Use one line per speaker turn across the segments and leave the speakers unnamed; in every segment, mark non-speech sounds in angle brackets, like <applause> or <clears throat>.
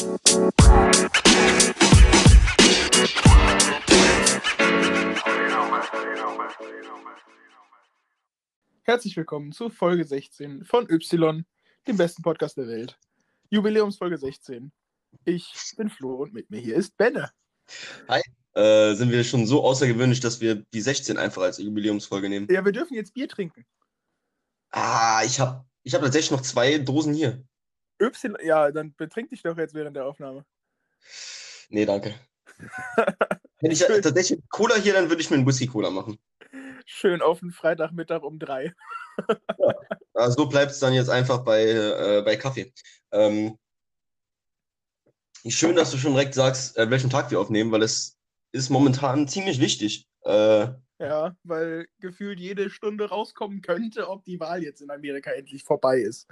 Herzlich willkommen zu Folge 16 von Y, dem besten Podcast der Welt. Jubiläumsfolge 16. Ich bin Flo und mit mir hier ist Benne.
Hi. Äh, sind wir schon so außergewöhnlich, dass wir die 16 einfach als Jubiläumsfolge nehmen?
Ja, wir dürfen jetzt Bier trinken.
Ah, ich habe ich hab tatsächlich noch zwei Dosen hier.
Y, ja, dann betrink dich doch jetzt während der Aufnahme.
Nee, danke. <laughs> Hätte ich äh, tatsächlich Cola hier, dann würde ich mir einen Whisky-Cola machen.
Schön auf den Freitagmittag um drei.
ja. Also so bleibt es dann jetzt einfach bei, äh, bei Kaffee. Ähm, schön, dass du schon direkt sagst, äh, welchen Tag wir aufnehmen, weil es ist momentan ziemlich wichtig. Äh,
ja, weil gefühlt jede Stunde rauskommen könnte, ob die Wahl jetzt in Amerika endlich vorbei ist.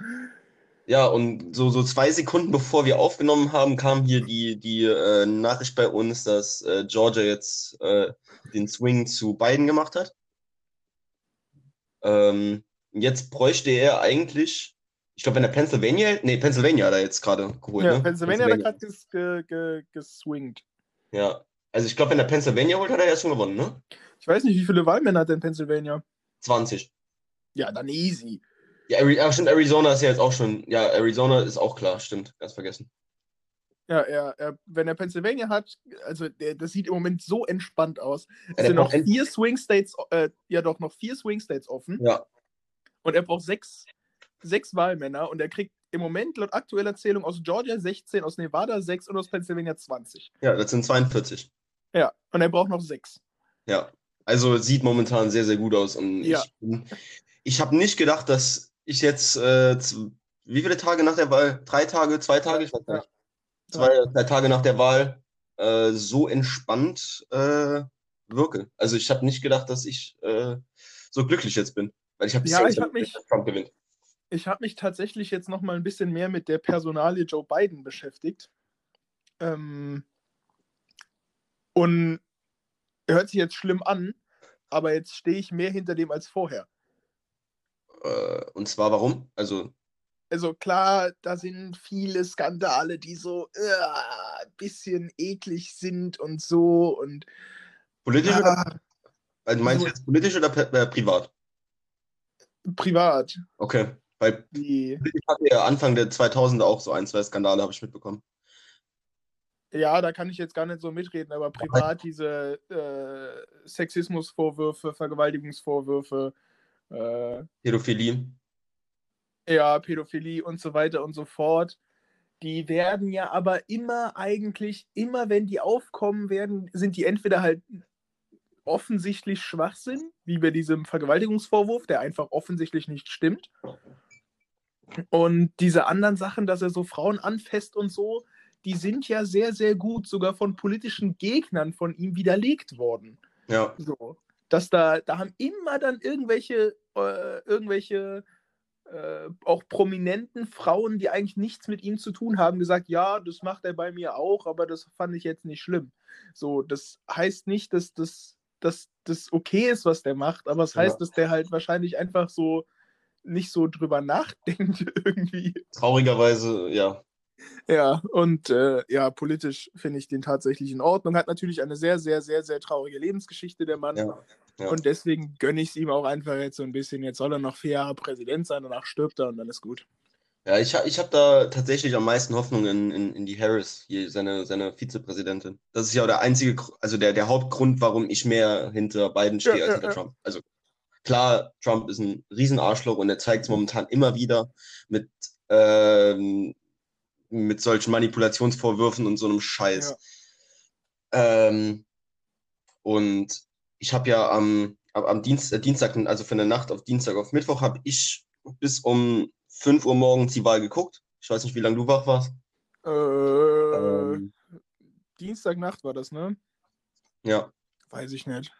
Ja, und so, so zwei Sekunden bevor wir aufgenommen haben, kam hier die, die äh, Nachricht bei uns, dass äh, Georgia jetzt äh, den Swing zu Biden gemacht hat. Ähm, jetzt bräuchte er eigentlich, ich glaube, wenn er Pennsylvania, nee, Pennsylvania hat er jetzt gerade geholt.
Ja,
ne?
Pennsylvania, hat er gerade ges, ge, ge, geswingt.
Ja, also ich glaube, wenn er Pennsylvania holt, hat er ja schon gewonnen, ne?
Ich weiß nicht, wie viele Wahlmänner hat denn Pennsylvania?
20.
Ja, dann easy.
Ja, Ari stimmt, Arizona ist ja jetzt auch schon, ja, Arizona ist auch klar, stimmt, ganz vergessen.
Ja, er, er, wenn er Pennsylvania hat, also der, das sieht im Moment so entspannt aus. Es sind noch vier Swing States, äh, ja doch, noch vier Swing States offen.
Ja.
Und er braucht sechs, sechs Wahlmänner und er kriegt im Moment laut aktueller Zählung aus Georgia 16, aus Nevada 6 und aus Pennsylvania 20.
Ja, das sind 42.
Ja, und er braucht noch sechs.
Ja, also sieht momentan sehr, sehr gut aus. Und
ja.
ich, ich habe nicht gedacht, dass ich jetzt, äh, wie viele Tage nach der Wahl? Drei Tage, zwei Tage? Ich weiß nicht. Ja zwei, drei Tage nach der Wahl äh, so entspannt äh, wirke. Also ich habe nicht gedacht, dass ich äh, so glücklich jetzt bin. Weil ich habe
ja, ich hab mich, Trump gewinnt. Ich habe mich tatsächlich jetzt noch mal ein bisschen mehr mit der Personalie Joe Biden beschäftigt. Ähm, und hört sich jetzt schlimm an, aber jetzt stehe ich mehr hinter dem als vorher.
Äh, und zwar warum? Also
also klar, da sind viele Skandale, die so äh, ein bisschen eklig sind und so und
politisch äh, oder also meinst du jetzt politisch oder äh, privat?
Privat.
Okay, weil
die,
ich hatte ja Anfang der 2000er auch so ein, zwei Skandale, habe ich mitbekommen.
Ja, da kann ich jetzt gar nicht so mitreden, aber privat diese äh, Sexismusvorwürfe, Vergewaltigungsvorwürfe, äh,
Pädophilie
ja, Pädophilie und so weiter und so fort. Die werden ja aber immer eigentlich, immer wenn die aufkommen werden, sind die entweder halt offensichtlich Schwachsinn, wie bei diesem Vergewaltigungsvorwurf, der einfach offensichtlich nicht stimmt. Und diese anderen Sachen, dass er so Frauen anfasst und so, die sind ja sehr, sehr gut sogar von politischen Gegnern von ihm widerlegt worden.
Ja.
So. Dass da, da haben immer dann irgendwelche, äh, irgendwelche äh, auch prominenten Frauen, die eigentlich nichts mit ihm zu tun haben, gesagt, ja, das macht er bei mir auch, aber das fand ich jetzt nicht schlimm. So, das heißt nicht, dass das, dass das okay ist, was der macht, aber es das heißt, ja. dass der halt wahrscheinlich einfach so nicht so drüber <laughs> nachdenkt irgendwie.
Traurigerweise, ja.
Ja, und äh, ja, politisch finde ich den tatsächlich in Ordnung. Hat natürlich eine sehr, sehr, sehr, sehr traurige Lebensgeschichte, der Mann.
Ja. Ja.
Und deswegen gönne ich es ihm auch einfach jetzt so ein bisschen. Jetzt soll er noch vier Jahre Präsident sein, danach stirbt er und dann ist gut.
Ja, ich, ich habe da tatsächlich am meisten Hoffnung in, in, in die Harris, hier, seine, seine Vizepräsidentin. Das ist ja auch der einzige, also der, der Hauptgrund, warum ich mehr hinter Biden stehe ja, als hinter Trump. Also klar, Trump ist ein Riesenarschloch und er zeigt es momentan immer wieder mit, ähm, mit solchen Manipulationsvorwürfen und so einem Scheiß. Ähm, und ich habe ja am, am Dienst, äh, Dienstag, also von der Nacht auf Dienstag auf Mittwoch, habe ich bis um 5 Uhr morgens die Wahl geguckt. Ich weiß nicht, wie lange du wach warst.
Äh, ähm, Dienstagnacht war das, ne?
Ja.
Weiß ich nicht.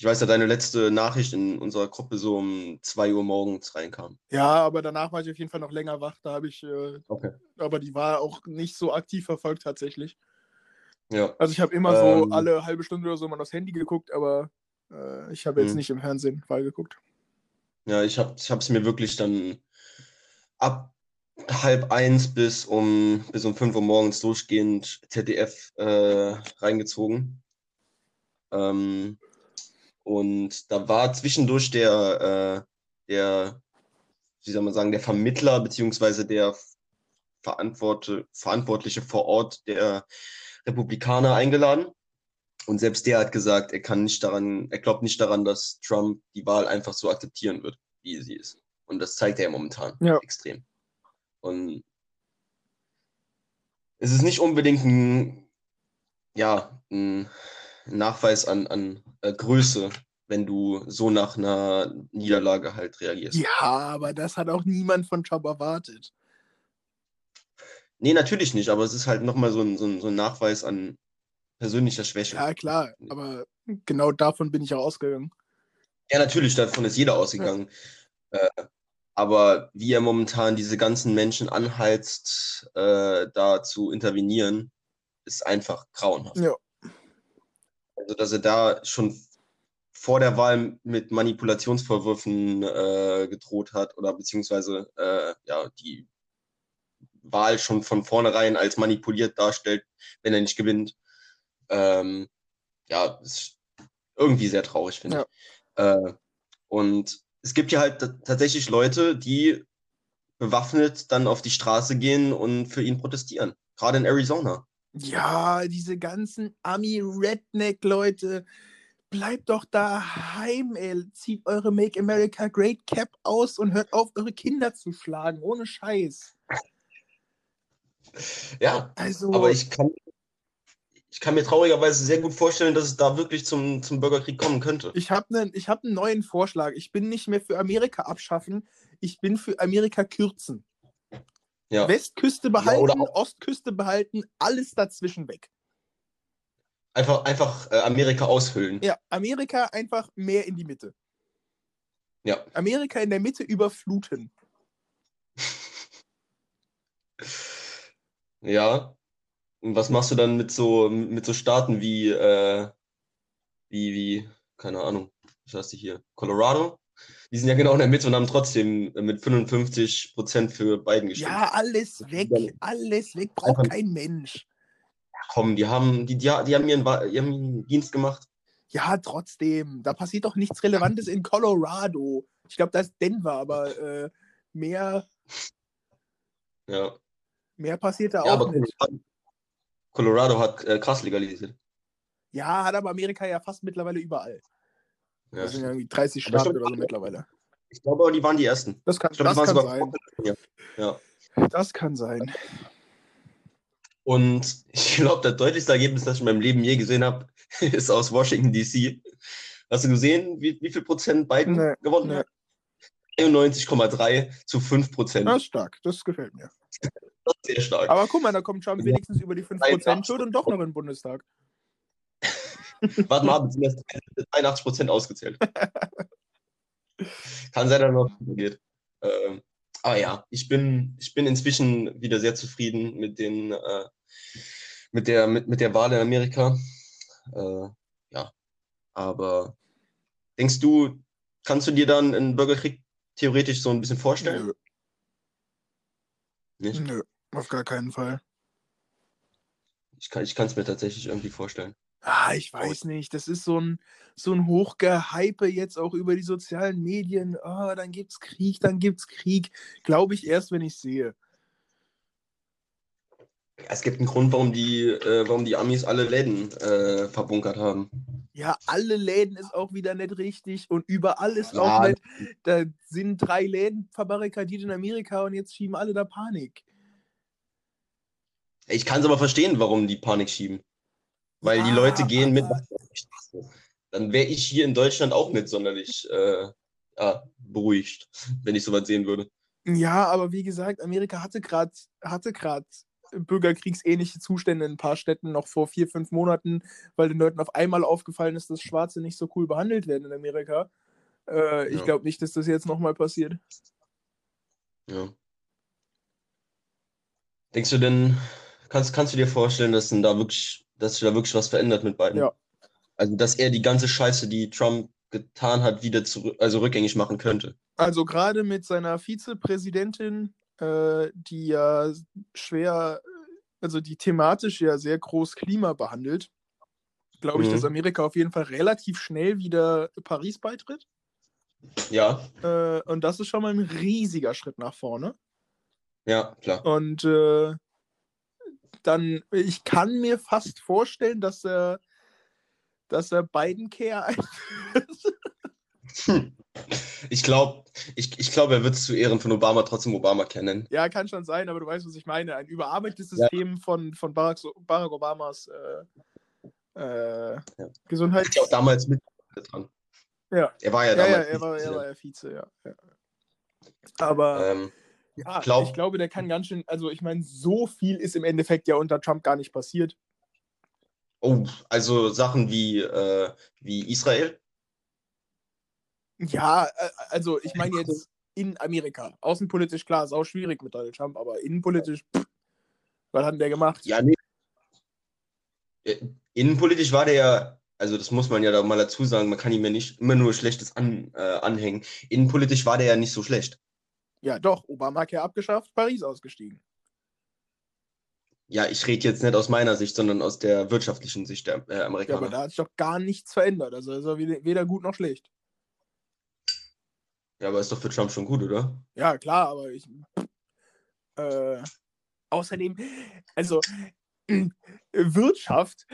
Ich weiß ja, deine letzte Nachricht in unserer Gruppe so um 2 Uhr morgens reinkam.
Ja, aber danach war ich auf jeden Fall noch länger wach. Da habe ich, äh,
okay.
aber die war auch nicht so aktiv verfolgt tatsächlich.
Ja.
Also ich habe immer ähm, so alle halbe Stunde oder so mal aufs Handy geguckt, aber äh, ich habe jetzt mh. nicht im Fernsehen Wahl geguckt.
Ja, ich habe es mir wirklich dann ab halb eins bis um, bis um fünf Uhr morgens durchgehend ZDF äh, reingezogen. Ähm, und da war zwischendurch der, äh, der, wie soll man sagen, der Vermittler beziehungsweise der Verantwort Verantwortliche vor Ort der Republikaner eingeladen. Und selbst der hat gesagt, er kann nicht daran, er glaubt nicht daran, dass Trump die Wahl einfach so akzeptieren wird, wie sie ist. Und das zeigt er ja momentan ja. extrem. Und es ist nicht unbedingt ein, ja, ein Nachweis an, an äh, Größe, wenn du so nach einer Niederlage halt reagierst.
Ja, aber das hat auch niemand von Trump erwartet.
Nee, natürlich nicht, aber es ist halt nochmal so ein, so, ein, so ein Nachweis an persönlicher Schwäche.
Ja, klar, aber genau davon bin ich auch ausgegangen.
Ja, natürlich, davon ist jeder ausgegangen. Ja. Äh, aber wie er momentan diese ganzen Menschen anheizt, äh, da zu intervenieren, ist einfach grauenhaft. Ja. Also, dass er da schon vor der Wahl mit Manipulationsvorwürfen äh, gedroht hat oder beziehungsweise äh, ja, die Wahl schon von vornherein als manipuliert darstellt, wenn er nicht gewinnt. Ähm, ja, ist irgendwie sehr traurig, finde ja. ich. Äh, und es gibt ja halt tatsächlich Leute, die bewaffnet dann auf die Straße gehen und für ihn protestieren. Gerade in Arizona.
Ja, diese ganzen Ami-Redneck-Leute. Bleibt doch daheim, ey. Zieht eure Make America Great Cap aus und hört auf, eure Kinder zu schlagen. Ohne Scheiß.
Ja, also, aber ich kann, ich kann mir traurigerweise sehr gut vorstellen, dass es da wirklich zum, zum Bürgerkrieg kommen könnte.
Ich habe einen hab ne neuen Vorschlag. Ich bin nicht mehr für Amerika abschaffen, ich bin für Amerika kürzen. Ja. Westküste behalten, ja, Ostküste behalten, alles dazwischen weg.
Einfach, einfach äh, Amerika aushöhlen.
Ja, Amerika einfach mehr in die Mitte. Ja. Amerika in der Mitte überfluten. <laughs>
Ja. Und was machst du dann mit so, mit so Staaten wie, äh, wie, wie, keine Ahnung, was hast du hier? Colorado? Die sind ja genau in der Mitte und haben trotzdem mit 55 Prozent für Biden gestimmt.
Ja, alles weg, alles weg, braucht kein Mensch.
Ja, komm, die haben, die, die, die haben ihren, ihren Dienst gemacht.
Ja, trotzdem. Da passiert doch nichts Relevantes in Colorado. Ich glaube, das ist Denver, aber äh, mehr. Ja. Mehr passiert da ja, auch nicht.
Colorado hat äh, krass legalisiert.
Ja, hat aber Amerika ja fast mittlerweile überall. Ja. Das sind ja irgendwie 30 Staaten oder so mittlerweile.
Ich glaube aber, die waren die ersten.
Das kann, glaub, das kann sein. Ja. Das kann sein.
Und <laughs> ich glaube, das deutlichste Ergebnis, das ich in meinem Leben je gesehen habe, <laughs> ist aus Washington, D.C. Hast du gesehen, wie, wie viel Prozent Biden nee, gewonnen nee. hat? 91,3 zu 5 Prozent.
Das ist stark, das gefällt mir. <laughs>
sehr stark.
Aber guck mal, da kommt Trump wenigstens über die 5% Schuld und doch noch in den Bundestag.
Warte mal, sind das 83% ausgezählt. Kann sein, dass noch geht. Ähm, aber ja, ich bin, ich bin inzwischen wieder sehr zufrieden mit, den, äh, mit, der, mit, mit der Wahl in Amerika. Äh, ja, aber denkst du, kannst du dir dann einen Bürgerkrieg theoretisch so ein bisschen vorstellen? Nö.
Nicht? Nö. Auf gar keinen Fall.
Ich kann es mir tatsächlich irgendwie vorstellen.
Ah, ich weiß nicht. Das ist so ein, so ein Hochgehype jetzt auch über die sozialen Medien. Oh, dann gibt's Krieg, dann gibt's Krieg. Glaube ich erst, wenn ich sehe.
Es gibt einen Grund, warum die, äh, warum die Amis alle Läden äh, verbunkert haben.
Ja, alle Läden ist auch wieder nicht richtig und überall ist ja. auch nicht. Da sind drei Läden verbarrikadiert in Amerika und jetzt schieben alle da Panik.
Ich kann es aber verstehen, warum die Panik schieben. Weil ja, die Leute gehen mit. Dann wäre ich hier in Deutschland auch nicht sonderlich äh, ja, beruhigt, wenn ich sowas sehen würde.
Ja, aber wie gesagt, Amerika hatte gerade hatte bürgerkriegsähnliche Zustände in ein paar Städten noch vor vier, fünf Monaten, weil den Leuten auf einmal aufgefallen ist, dass Schwarze nicht so cool behandelt werden in Amerika. Äh, ja. Ich glaube nicht, dass das jetzt nochmal passiert.
Ja. Denkst du denn, Kannst, kannst du dir vorstellen, dass, da wirklich, dass sich da wirklich was verändert mit beiden? Ja. Also, dass er die ganze Scheiße, die Trump getan hat, wieder zurück, also rückgängig machen könnte.
Also gerade mit seiner Vizepräsidentin äh, die ja schwer, also die thematisch ja sehr groß Klima behandelt, glaube ich,
Mhm.
dass Amerika auf jeden Fall relativ schnell wieder Paris beitritt.
Ja,
Äh, und das ist schon mal ein riesiger Schritt nach vorne.
ja, klar.
Und äh, dann, ich kann mir fast vorstellen, dass er, dass er Biden-Care einführt.
Ich glaube, ich, ich glaub, er wird es zu Ehren von Obama trotzdem Obama kennen.
Ja, kann schon sein, aber du weißt, was ich meine. Ein überarbeitetes
Ja.
System von, von Barack, Barack Obamas äh, äh,
Ja.
Gesundheits...
Ist ja auch damals mit dran.
Ja.
Er war ja,
Ja, ja,
damals.
er war, er war ja Vize, ja. ja. Aber
ähm,
ja,
glaub-
ich glaube, der kann ganz schön, also ich meine, so viel ist im Endeffekt ja unter Trump gar nicht passiert.
oh, also Sachen wie, äh, wie Israel.
Ja, äh, also ich meine jetzt in Amerika. Außenpolitisch klar, ist auch schwierig mit Donald Trump, aber innenpolitisch, pff, was hat denn der gemacht?
Ja, nee. Äh, Innenpolitisch war der ja, also das muss man ja da mal dazu sagen, man kann ihm ja nicht immer nur Schlechtes an, äh, anhängen. Innenpolitisch war der ja nicht so schlecht.
Ja, doch, Obamacare abgeschafft, Paris ausgestiegen.
Ja, ich rede jetzt nicht aus meiner Sicht, sondern aus der wirtschaftlichen Sicht der äh,
Ja, aber
Amerikaner.
da hat sich doch gar nichts verändert. Also ist er weder, weder gut noch schlecht.
Ja, aber ist doch für Trump schon gut, oder?
Ja, klar, aber ich. Äh, außerdem, also <clears throat> Wirtschaft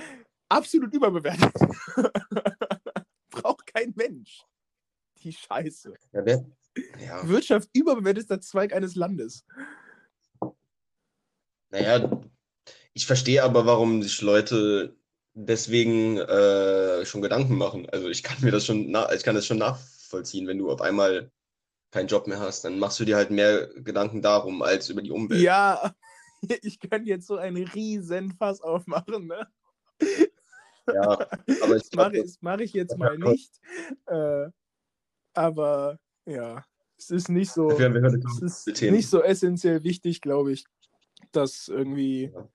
absolut überbewertet. <laughs> Braucht kein Mensch. Die Scheiße.
Ja, wer? Ja,
Wirtschaft überbewerteter Zweig eines Landes.
naja, ich verstehe aber, warum sich Leute deswegen äh, schon Gedanken machen. Also ich kann mir das schon, ich kann das schon nachvollziehen, wenn du auf einmal keinen Job mehr hast, dann machst du dir halt mehr Gedanken darum als über die Umwelt.
Ja, <laughs> ich könnte jetzt so einen riesen Fass aufmachen, ne?
Ja, aber ich
Das mache das mach ich jetzt mal nicht. Äh, aber ja, es ist nicht so.
wir heute
Es ist
Themen.
nicht so essentiell wichtig, glaube ich, dass irgendwie,
Ja.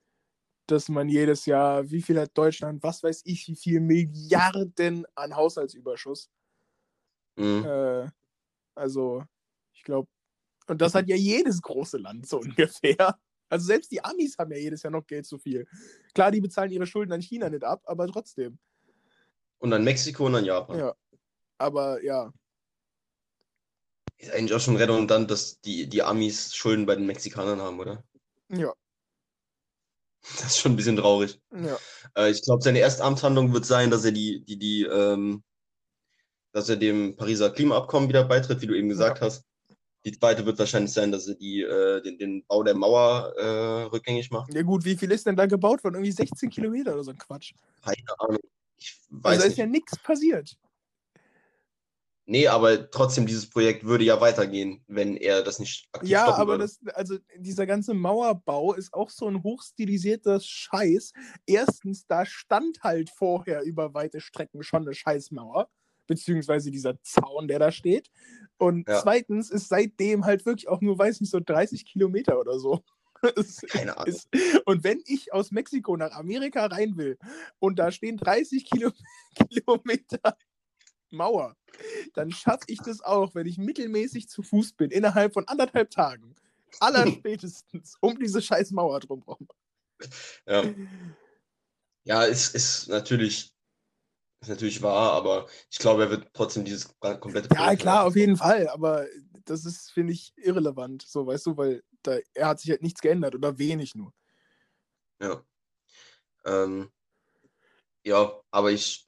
dass man jedes Jahr, wie viel hat Deutschland, was weiß ich, wie viel Milliarden an Haushaltsüberschuss.
Mhm.
Äh, also, ich glaube, und das hat ja jedes große Land so <laughs> ungefähr. Also selbst die Amis haben ja jedes Jahr noch Geld zu viel. Klar, die bezahlen ihre Schulden an China nicht ab, aber trotzdem.
Und dann Mexiko und dann Japan.
Ja. Aber ja,
Ist eigentlich auch schon redundant, dass die, die Amis Schulden bei den Mexikanern haben, oder?
ja,
Das ist schon ein bisschen traurig.
ja.
Äh, ich glaube, seine erste Amtshandlung wird sein, dass er die, die, die, ähm, dass er dem Pariser Klimaabkommen wieder beitritt, wie du eben gesagt hast. Die zweite wird wahrscheinlich sein, dass er die, äh, den, den Bau der Mauer äh, rückgängig macht.
Ja gut, wie viel ist denn da gebaut worden? Irgendwie 16 Kilometer oder so ein Quatsch.
Keine Ahnung. Ich weiß
Also da ist
nicht.
ja nichts passiert.
Nee, aber trotzdem, dieses Projekt würde ja weitergehen, wenn er das nicht aktiv
Ja, aber
würde.
das, also dieser ganze Mauerbau ist auch so ein hochstilisierter Scheiß. Erstens, da stand halt vorher über weite Strecken schon eine Scheißmauer, beziehungsweise dieser Zaun, der da steht. Und
Ja.
zweitens ist seitdem halt wirklich auch nur, weiß nicht, so 30 Kilometer oder so. <laughs>
Keine Ahnung.
ist, und wenn ich aus Mexiko nach Amerika rein will und da stehen 30 Kilo, <laughs> Kilometer Mauer, dann schaffe ich das auch, wenn ich mittelmäßig zu Fuß bin, innerhalb von anderthalb Tagen. Allerspätestens <laughs> um diese scheiß Mauer drumherum.
Ja, ja ist, ist natürlich ist natürlich wahr, aber ich glaube, er wird trotzdem dieses komplette
Ja,
Projekt
klar, auf
weiterführen.
jeden Fall, aber das ist, finde ich, irrelevant, so, weißt du, weil da, er hat sich halt nichts geändert oder wenig nur.
Ja. Ähm, ja, aber ich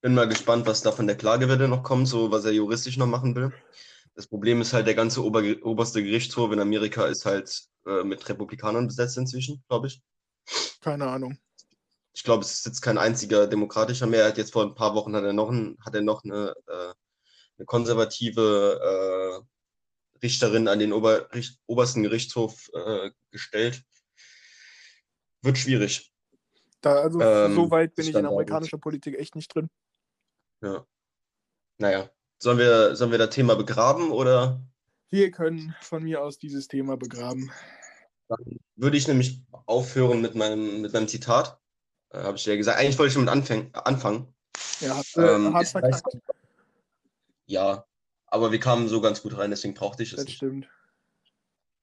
bin mal gespannt, was da von der Klagewelle noch kommt, so was er juristisch noch machen will. Das Problem ist halt, der ganze Ober oberste Gerichtshof in Amerika ist halt äh, mit Republikanern besetzt inzwischen, glaube ich.
Keine Ahnung.
Ich glaube, es ist jetzt kein einziger demokratischer mehr. Er hat jetzt vor ein paar Wochen hat er noch, ein, hat er noch eine, äh, eine konservative äh, Richterin an den Ober, Richt, obersten Gerichtshof äh, gestellt. Wird schwierig.
Da, also
Ähm,
so weit bin ich in amerikanischer Politik echt nicht drin.
Ja. Naja. Sollen wir, sollen wir das Thema begraben oder
Wir können von mir aus dieses Thema begraben.
dann würde ich nämlich aufhören mit meinem, mit meinem Zitat? Äh, Habe ich dir ja gesagt. Eigentlich wollte ich schon mit anfang, anfangen.
Hat äh,
Ähm,
hart verkackt.
Ja, aber wir kamen so ganz gut rein, deswegen brauchte ich es
Das
nicht.
stimmt.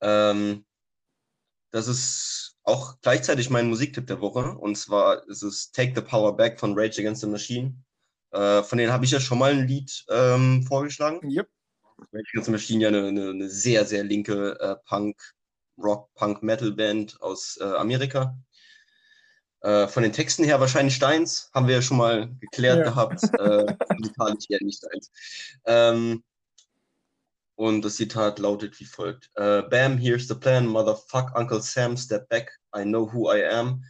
Ähm, das ist auch gleichzeitig mein Musiktipp der Woche. Und zwar ist es Take the Power Back von Rage Against the Machine. Äh, von denen habe ich ja schon mal ein Lied ähm, vorgeschlagen.
Yep.
Rage Against the Machine ja eine, eine, eine sehr, sehr linke äh, Punk, Rock, Punk, Metal Band aus äh, Amerika. Äh, von den Texten her wahrscheinlich Steins, haben wir ja schon mal geklärt ja. gehabt. <laughs> Äh, musikalisch eher nicht Steins. Ähm, und das Zitat lautet wie folgt: uh, Bam, here's the plan, motherfuck, Uncle Sam, step back, I know who I am.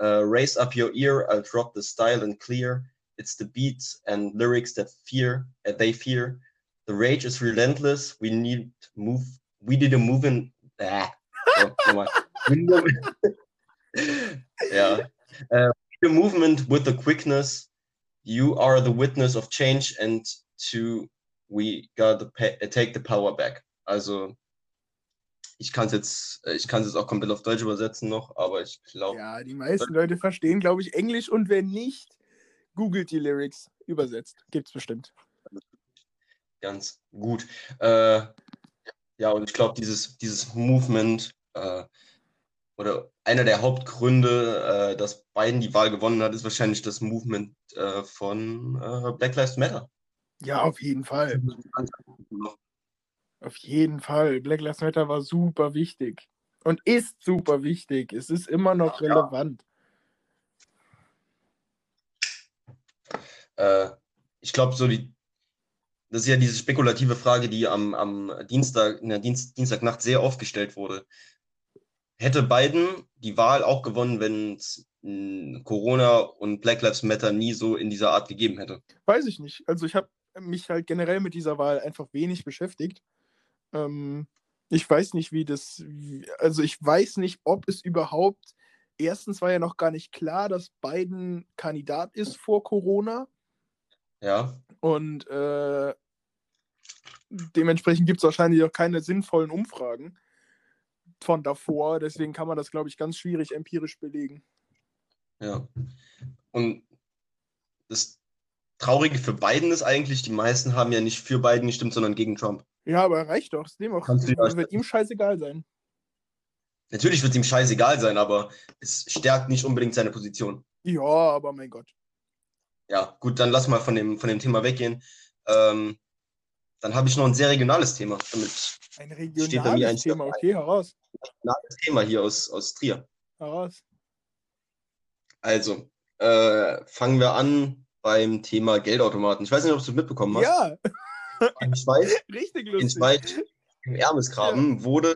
Uh, raise up your ear, I'll drop the style and clear. It's the beats and lyrics that fear, uh, they fear. The rage is relentless. We need move. We need a move in. Ah, oh, <laughs> <laughs> yeah. Uh, the movement with the quickness. You are the witness of change, and to we gotta take the power back. Also ich kann es jetzt, ich kann jetzt auch komplett auf Deutsch übersetzen noch, aber ich glaube.
Ja, die meisten Leute verstehen, glaube ich, Englisch und wenn nicht, googelt die Lyrics übersetzt. Gibt's bestimmt.
Ganz gut. Äh, ja, und ich glaube, dieses, dieses Movement äh, oder einer der Hauptgründe, äh, dass Biden die Wahl gewonnen hat, ist wahrscheinlich das Movement äh, von äh, Black Lives Matter.
Ja, auf jeden Fall. Auf jeden Fall. Black Lives Matter war super wichtig und ist super wichtig. Es ist immer noch ja, relevant.
Äh, ich glaube, so die, das ist ja diese spekulative Frage, die am, am Dienstag, in der Dienst, Dienstagnacht sehr oft gestellt wurde. Hätte Biden die Wahl auch gewonnen, wenn es Corona und Black Lives Matter nie so in dieser Art gegeben hätte?
Weiß ich nicht. Also ich habe mich halt generell mit dieser Wahl einfach wenig beschäftigt. Ähm, ich weiß nicht, wie das, also ich weiß nicht, ob es überhaupt, erstens war ja noch gar nicht klar, dass Biden Kandidat ist vor Corona.
Ja.
Und äh, dementsprechend gibt es wahrscheinlich auch keine sinnvollen Umfragen von davor. Deswegen kann man das, glaube ich, ganz schwierig empirisch belegen.
Ja. Und das Traurige für Biden ist eigentlich, die meisten haben ja nicht für Biden gestimmt, sondern gegen Trump.
Ja, aber reicht doch. Es wird ihm scheißegal sein.
Natürlich wird es ihm scheißegal sein, aber es stärkt nicht unbedingt seine Position.
Ja, aber mein Gott.
Ja, gut, dann lass mal von dem, von dem Thema weggehen. Ähm, dann habe ich noch ein sehr regionales Thema. Damit
ein regionales ein Thema, okay, heraus. Ein regionales
Thema hier aus, aus Trier.
Heraus.
Also, äh, fangen wir an beim Thema Geldautomaten. Ich weiß nicht, ob du es mitbekommen hast.
Ja.
In Schweiz, <laughs>
Richtig lustig.
In Schweiz, im Ermesgraben, ja. wurde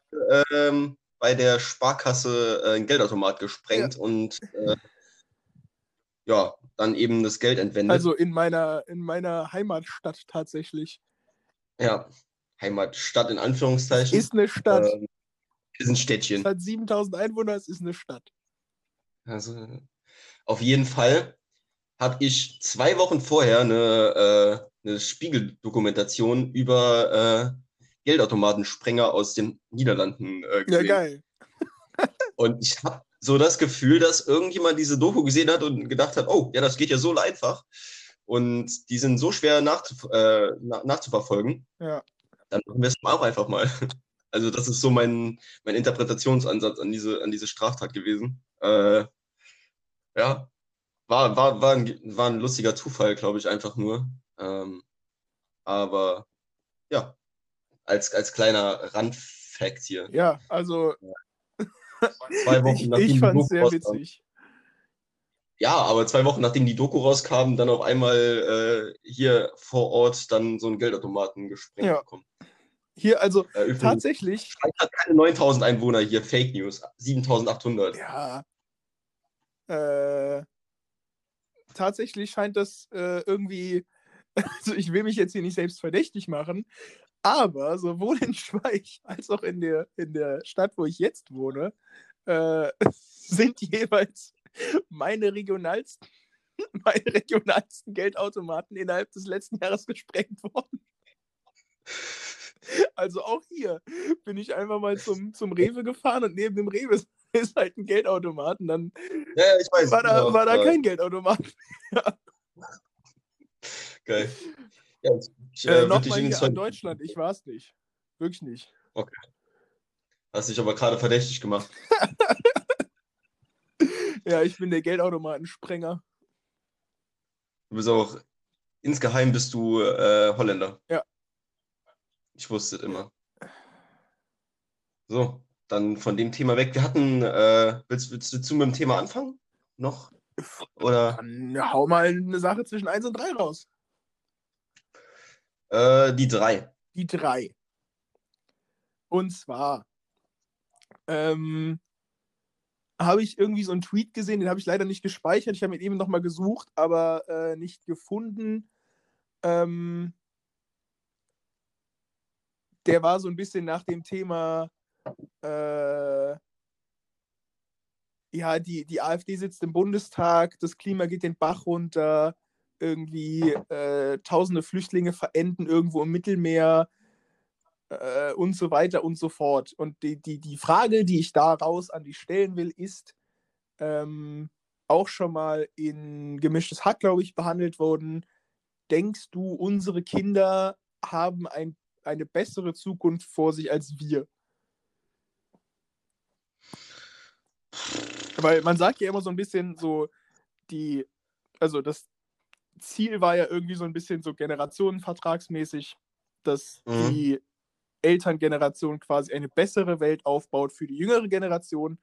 ähm, bei der Sparkasse äh, ein Geldautomat gesprengt ja. und äh, ja, dann eben das Geld entwendet.
Also in meiner, in meiner Heimatstadt tatsächlich.
Ja, Heimatstadt in Anführungszeichen.
Ist eine Stadt. Ähm,
ist ein Städtchen. Es
hat 7000 Einwohner, es ist eine Stadt.
Also auf jeden Fall habe ich zwei Wochen vorher eine, äh, eine Spiegeldokumentation über äh, Geldautomatensprenger aus den Niederlanden äh,
gesehen. Ja, geil.
und ich habe so das Gefühl, dass irgendjemand diese Doku gesehen hat und gedacht hat, oh, ja, das geht ja so einfach. Und die sind so schwer nachzuf äh, nach nachzuverfolgen.
Ja.
Dann machen wir es auch einfach mal. <laughs> Also das ist so mein, mein Interpretationsansatz an diese, an diese Straftat gewesen. Äh, ja, war, war, war, ein, war ein lustiger Zufall, glaube ich, einfach nur. Ähm, aber ja, als, als kleiner Randfact hier.
Ja, also zwei Wochen ich, ich fand es sehr witzig.
Ja, aber zwei Wochen nachdem die Doku rauskam, dann auf einmal äh, hier vor Ort dann so ein Geldautomaten gesprengt ja. bekommen.
Hier, also äh, tatsächlich.
hat keine 9000 Einwohner hier, Fake News, 7800.
Ja. Äh, tatsächlich scheint das äh, irgendwie, also ich will mich jetzt hier nicht selbst verdächtig machen, aber sowohl in Schweich als auch in der, in der Stadt, wo ich jetzt wohne, äh, <laughs> sind jeweils meine regionalsten, <laughs> meine regionalsten Geldautomaten innerhalb des letzten Jahres gesprengt worden. <laughs> Also auch hier bin ich einfach mal zum, zum Rewe gefahren und neben dem Rewe ist halt ein Geldautomat und dann
ja, ich weiß,
war, da, genau, war da kein Geldautomat
mehr. Geil. Ja, ich,
äh, äh, Nochmal hier an Deutschland, ich war es nicht. Wirklich nicht.
Okay. Hast dich aber gerade verdächtig gemacht. <laughs>
ja, ich bin der Geldautomatensprenger.
Du bist auch, insgeheim bist du äh, Holländer.
Ja.
Ich wusste es immer. So, dann von dem Thema weg. Wir hatten, äh, willst, willst du mit dem Thema anfangen? Noch? Oder?
Dann hau mal eine Sache zwischen 1 und 3 raus.
Äh, die 3.
Die 3. Und zwar ähm, habe ich irgendwie so einen Tweet gesehen, den habe ich leider nicht gespeichert. Ich habe ihn eben nochmal gesucht, aber äh, nicht gefunden. Ähm, der war so ein bisschen nach dem Thema, äh, ja, die, die AfD sitzt im Bundestag, das Klima geht den Bach runter, irgendwie äh, tausende Flüchtlinge verenden irgendwo im Mittelmeer äh, und so weiter und so fort. Und die, die, die Frage, die ich daraus an dich stellen will, ist ähm, auch schon mal in gemischtes Hack, glaube ich, behandelt worden. Denkst du, unsere Kinder haben ein, eine bessere Zukunft vor sich als wir? Weil man sagt ja immer so ein bisschen so, die, also das Ziel war ja irgendwie so ein bisschen so generationenvertragsmäßig, dass mhm. die Elterngeneration quasi eine bessere Welt aufbaut für die jüngere Generation.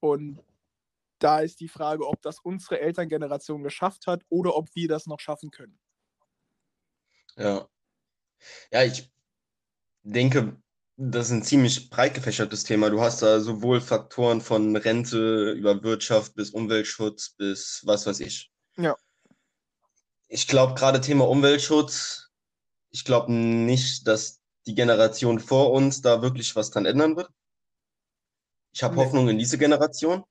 Und da ist die Frage, ob das unsere Elterngeneration geschafft hat oder ob wir das noch schaffen können.
Ja. Ja, ich denke, das ist ein ziemlich breit gefächertes Thema. Du hast da sowohl Faktoren von Rente über Wirtschaft bis Umweltschutz bis was weiß ich.
Ja.
Ich glaube, gerade Thema Umweltschutz, ich glaube nicht, dass die Generation vor uns da wirklich was dran ändern wird. Ich habe nee. Hoffnung in diese Generation.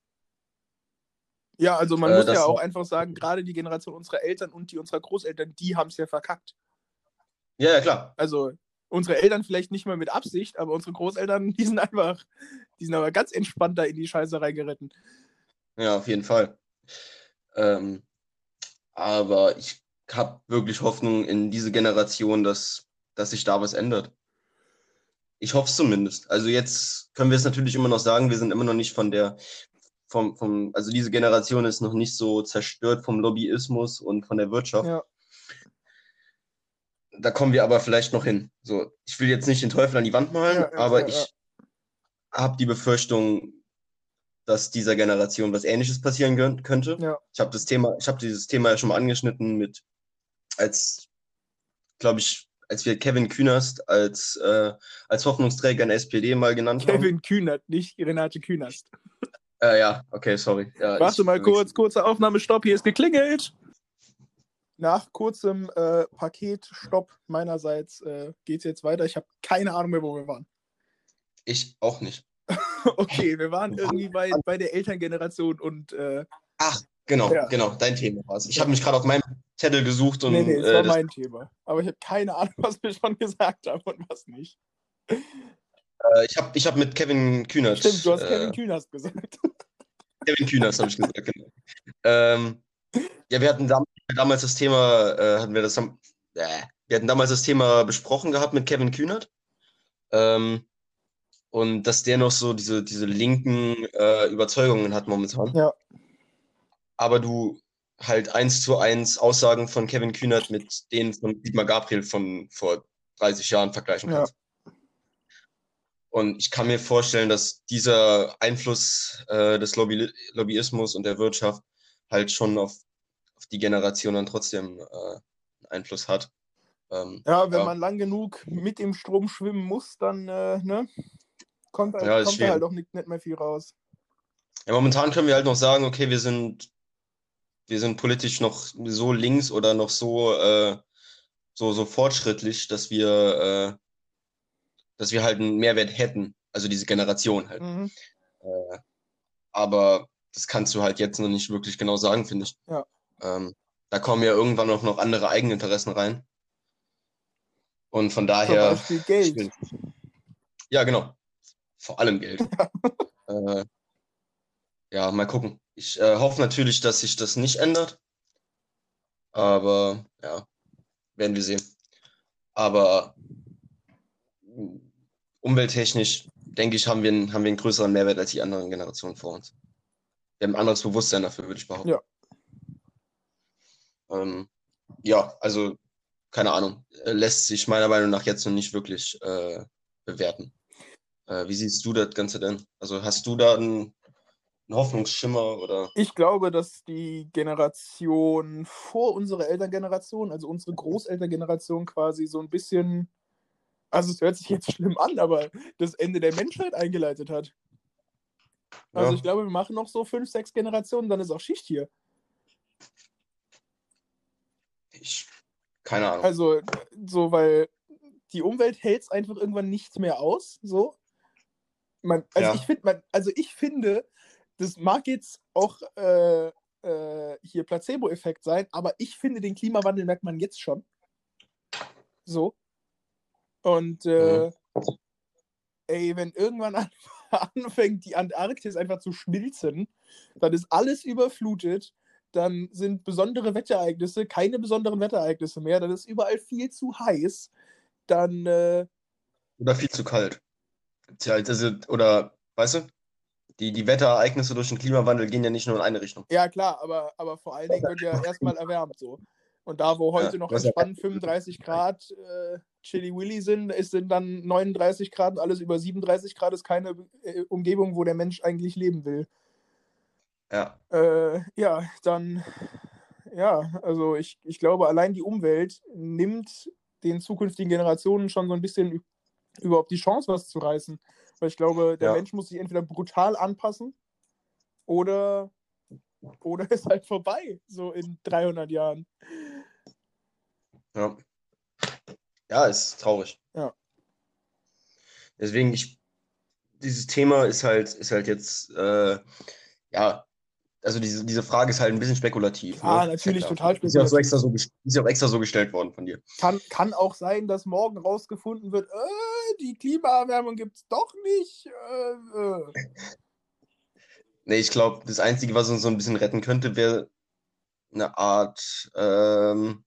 Ja, also man äh, muss ja auch einfach sagen, gerade die Generation unserer Eltern und die unserer Großeltern, die haben es ja verkackt.
Ja, ja, klar.
Also unsere Eltern vielleicht nicht mal mit Absicht, aber unsere Großeltern, <laughs> die sind einfach, die sind aber ganz entspannt da in die Scheiße reingeritten.
Ja, auf jeden Fall. Ähm, aber ich habe wirklich Hoffnung in diese Generation, dass, dass sich da was ändert. Ich hoffe es zumindest. Also jetzt können wir es natürlich immer noch sagen, wir sind immer noch nicht von der, vom, vom, also diese Generation ist noch nicht so zerstört vom Lobbyismus und von der Wirtschaft. Ja. Da kommen wir aber vielleicht noch hin. So, ich will jetzt nicht den Teufel an die Wand malen, ja, ja, aber ich habe die Befürchtung, dass dieser Generation was Ähnliches passieren könnte. Ich habe das Thema, ich habe dieses Thema ja schon mal angeschnitten mit, als, glaube ich, als wir Kevin Künast als, äh, als Hoffnungsträger in der SPD mal genannt
Kevin haben. Kevin Kühnert, nicht Renate Künast.
Äh, ja, okay, sorry. Ja,
Warte mal kurz, kurzer Aufnahmestopp, hier ist geklingelt. Nach kurzem äh, Paketstopp meinerseits äh, geht es jetzt weiter. Ich habe keine Ahnung mehr, wo wir waren.
Ich auch nicht. <laughs>
okay, wir waren irgendwie bei, bei der Elterngeneration und. Äh,
Ach, genau, ja. genau, dein Thema war es. Ich habe mich gerade auf meinem Zettel gesucht und.
Nee, nee, das äh, war das mein Thema. Aber ich habe keine Ahnung, was wir schon gesagt haben und was nicht.
Äh, ich habe ich hab mit Kevin Kühnert.
Stimmt, du hast äh, Kevin Kühnert gesagt. <laughs>
Kevin Kühnert habe ich gesagt, genau. Ähm, ja, wir hatten damals das Thema, äh, hatten wir das, äh, wir hatten damals das Thema besprochen gehabt mit Kevin Kühnert. Ähm, und dass der noch so diese, diese linken äh, Überzeugungen hat momentan.
Ja.
Aber du halt eins zu eins Aussagen von Kevin Kühnert mit denen von Dietmar Gabriel von vor 30 Jahren vergleichen kannst. Ja. Und ich kann mir vorstellen, dass dieser Einfluss äh, des Lobby Lobbyismus und der Wirtschaft halt schon auf, auf die Generation dann trotzdem äh, Einfluss hat.
Ähm, ja, wenn ja. man lang genug mit dem Strom schwimmen muss, dann äh, ne, kommt, halt, ja, kommt da halt auch nicht, nicht mehr viel raus.
Ja, momentan können wir halt noch sagen, okay, wir sind wir sind politisch noch so links oder noch so, äh, so, so fortschrittlich, dass wir, äh, dass wir halt einen Mehrwert hätten. Also diese Generation halt. Mhm. Äh, aber das kannst du halt jetzt noch nicht wirklich genau sagen, finde ich.
Ja.
Ähm, da kommen ja irgendwann auch noch andere Eigeninteressen rein. Und von daher.
Zum Beispiel Geld.
Ja, genau. Vor allem Geld. <laughs> äh, ja, mal gucken. Ich äh, hoffe natürlich, dass sich das nicht ändert. Aber ja, werden wir sehen. Aber umwelttechnisch denke ich, haben wir, einen, haben wir einen größeren Mehrwert als die anderen Generationen vor uns. Wir haben ein anderes Bewusstsein dafür, würde ich behaupten.
Ja.
Ähm, ja, also keine Ahnung, äh, lässt sich meiner Meinung nach jetzt noch nicht wirklich äh, bewerten. Äh, wie siehst du das Ganze denn? Also hast du da einen, einen, Hoffnungsschimmer oder?
Ich glaube, dass die Generation vor unserer Elterngeneration, also unsere Großelterngeneration quasi so ein bisschen, also es hört sich jetzt <laughs> schlimm an, aber das Ende der Menschheit eingeleitet hat. Also ja. ich glaube, wir machen noch so fünf, sechs Generationen, dann ist auch Schicht hier.
Ich, keine Ahnung.
Also, so, weil die Umwelt hält es einfach irgendwann nicht mehr aus. So. Man, also ja. ich finde, also ich finde, das mag jetzt auch äh, äh, hier Placebo-Effekt sein, aber ich finde, den Klimawandel merkt man jetzt schon. So. Und äh, mhm. ey, wenn irgendwann an, <laughs> anfängt, die Antarktis einfach zu schmilzen, dann ist alles überflutet dann sind besondere Wetterereignisse keine besonderen Wetterereignisse mehr, dann ist überall viel zu heiß, dann. Äh,
oder viel zu kalt. Tja, also, oder, weißt du, die, die Wetterereignisse durch den Klimawandel gehen ja nicht nur in eine Richtung.
Ja, klar, aber, aber vor allen Dingen wird ja <laughs> erstmal erwärmt so. Und da, wo heute ja, noch entspannt 35 Grad äh, Chili Willy sind, ist, sind dann 39 Grad und alles über 37 Grad ist keine äh, Umgebung, wo der Mensch eigentlich leben will.
Ja.
Äh, ja, dann, ja, also ich, ich glaube, allein die Umwelt nimmt den zukünftigen Generationen schon so ein bisschen überhaupt die Chance, was zu reißen. Weil ich glaube, der ja. Mensch muss sich entweder brutal anpassen oder, oder <laughs> ist halt vorbei, so in 300 Jahren.
Ja. Ja, ist traurig.
Ja.
Deswegen, ich, dieses Thema ist halt, ist halt jetzt, äh, ja, also diese, diese Frage ist halt ein bisschen spekulativ.
Ja, ne? natürlich, total
spekulativ. Ist ja, auch so extra so, ist ja auch extra so gestellt worden von dir.
Kann, kann auch sein, dass morgen rausgefunden wird, äh, die Klimaerwärmung gibt es doch nicht. Äh, äh.
Nee, ich glaube, das Einzige, was uns so ein bisschen retten könnte, wäre eine Art, ähm,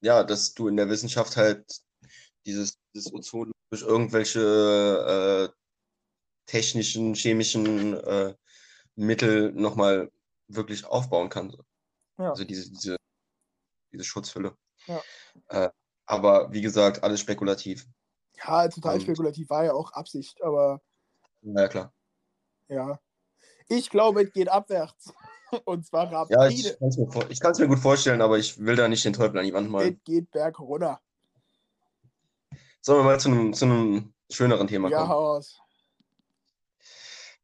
ja, dass du in der Wissenschaft halt dieses, dieses Ozon durch irgendwelche äh, technischen, chemischen äh, Mittel nochmal wirklich aufbauen kann. Ja. Also diese, diese, diese Schutzhülle.
Ja.
Äh, aber wie gesagt, alles spekulativ.
Ja, total Und, spekulativ, war ja auch Absicht, aber.
Ja, klar.
Ja. Ich glaube, es geht abwärts. <laughs> Und zwar
rapide. Ja, ich kann es mir, mir, gut vorstellen, aber ich will da nicht den Teufel an die Wand malen.
Es geht berg runter.
Sollen wir mal zu einem, zu einem schöneren Thema kommen?
Ja, aus.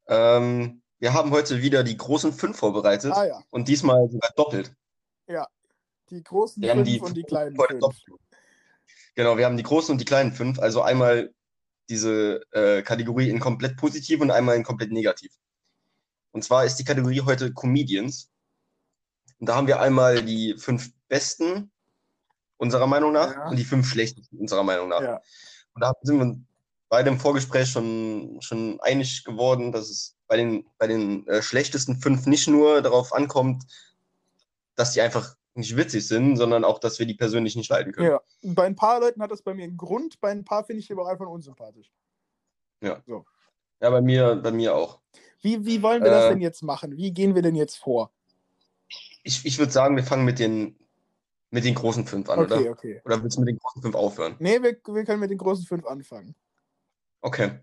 Ähm, wir haben heute wieder die großen fünf vorbereitet.
Ah, ja.
Und diesmal sogar doppelt.
Ja, die großen wir fünf die und die kleinen fünf. Doppelt.
Genau, wir haben die großen und die kleinen fünf. Also einmal diese äh, Kategorie in komplett positiv und einmal in komplett negativ. Und zwar ist die Kategorie heute Comedians. Und da haben wir einmal die fünf besten unserer Meinung nach ja. und die fünf schlechtesten unserer Meinung nach.
Ja.
Und da sind wir beide im Vorgespräch schon, schon einig geworden, dass es bei den, bei den äh, schlechtesten fünf nicht nur darauf ankommt, dass die einfach nicht witzig sind, sondern auch, dass wir die persönlich nicht leiden können.
Ja, bei ein paar Leuten hat das bei mir einen Grund, bei ein paar finde ich die aber einfach unsympathisch.
Ja. So. Ja, bei mir, bei mir auch.
Wie, wie wollen wir äh, das denn jetzt machen? Wie gehen wir denn jetzt vor?
Ich, ich würde sagen, wir fangen mit den, mit den großen fünf an,
okay,
oder?
Okay.
Oder willst du mit den großen fünf aufhören?
Nee, wir, wir können mit den großen fünf anfangen.
Okay.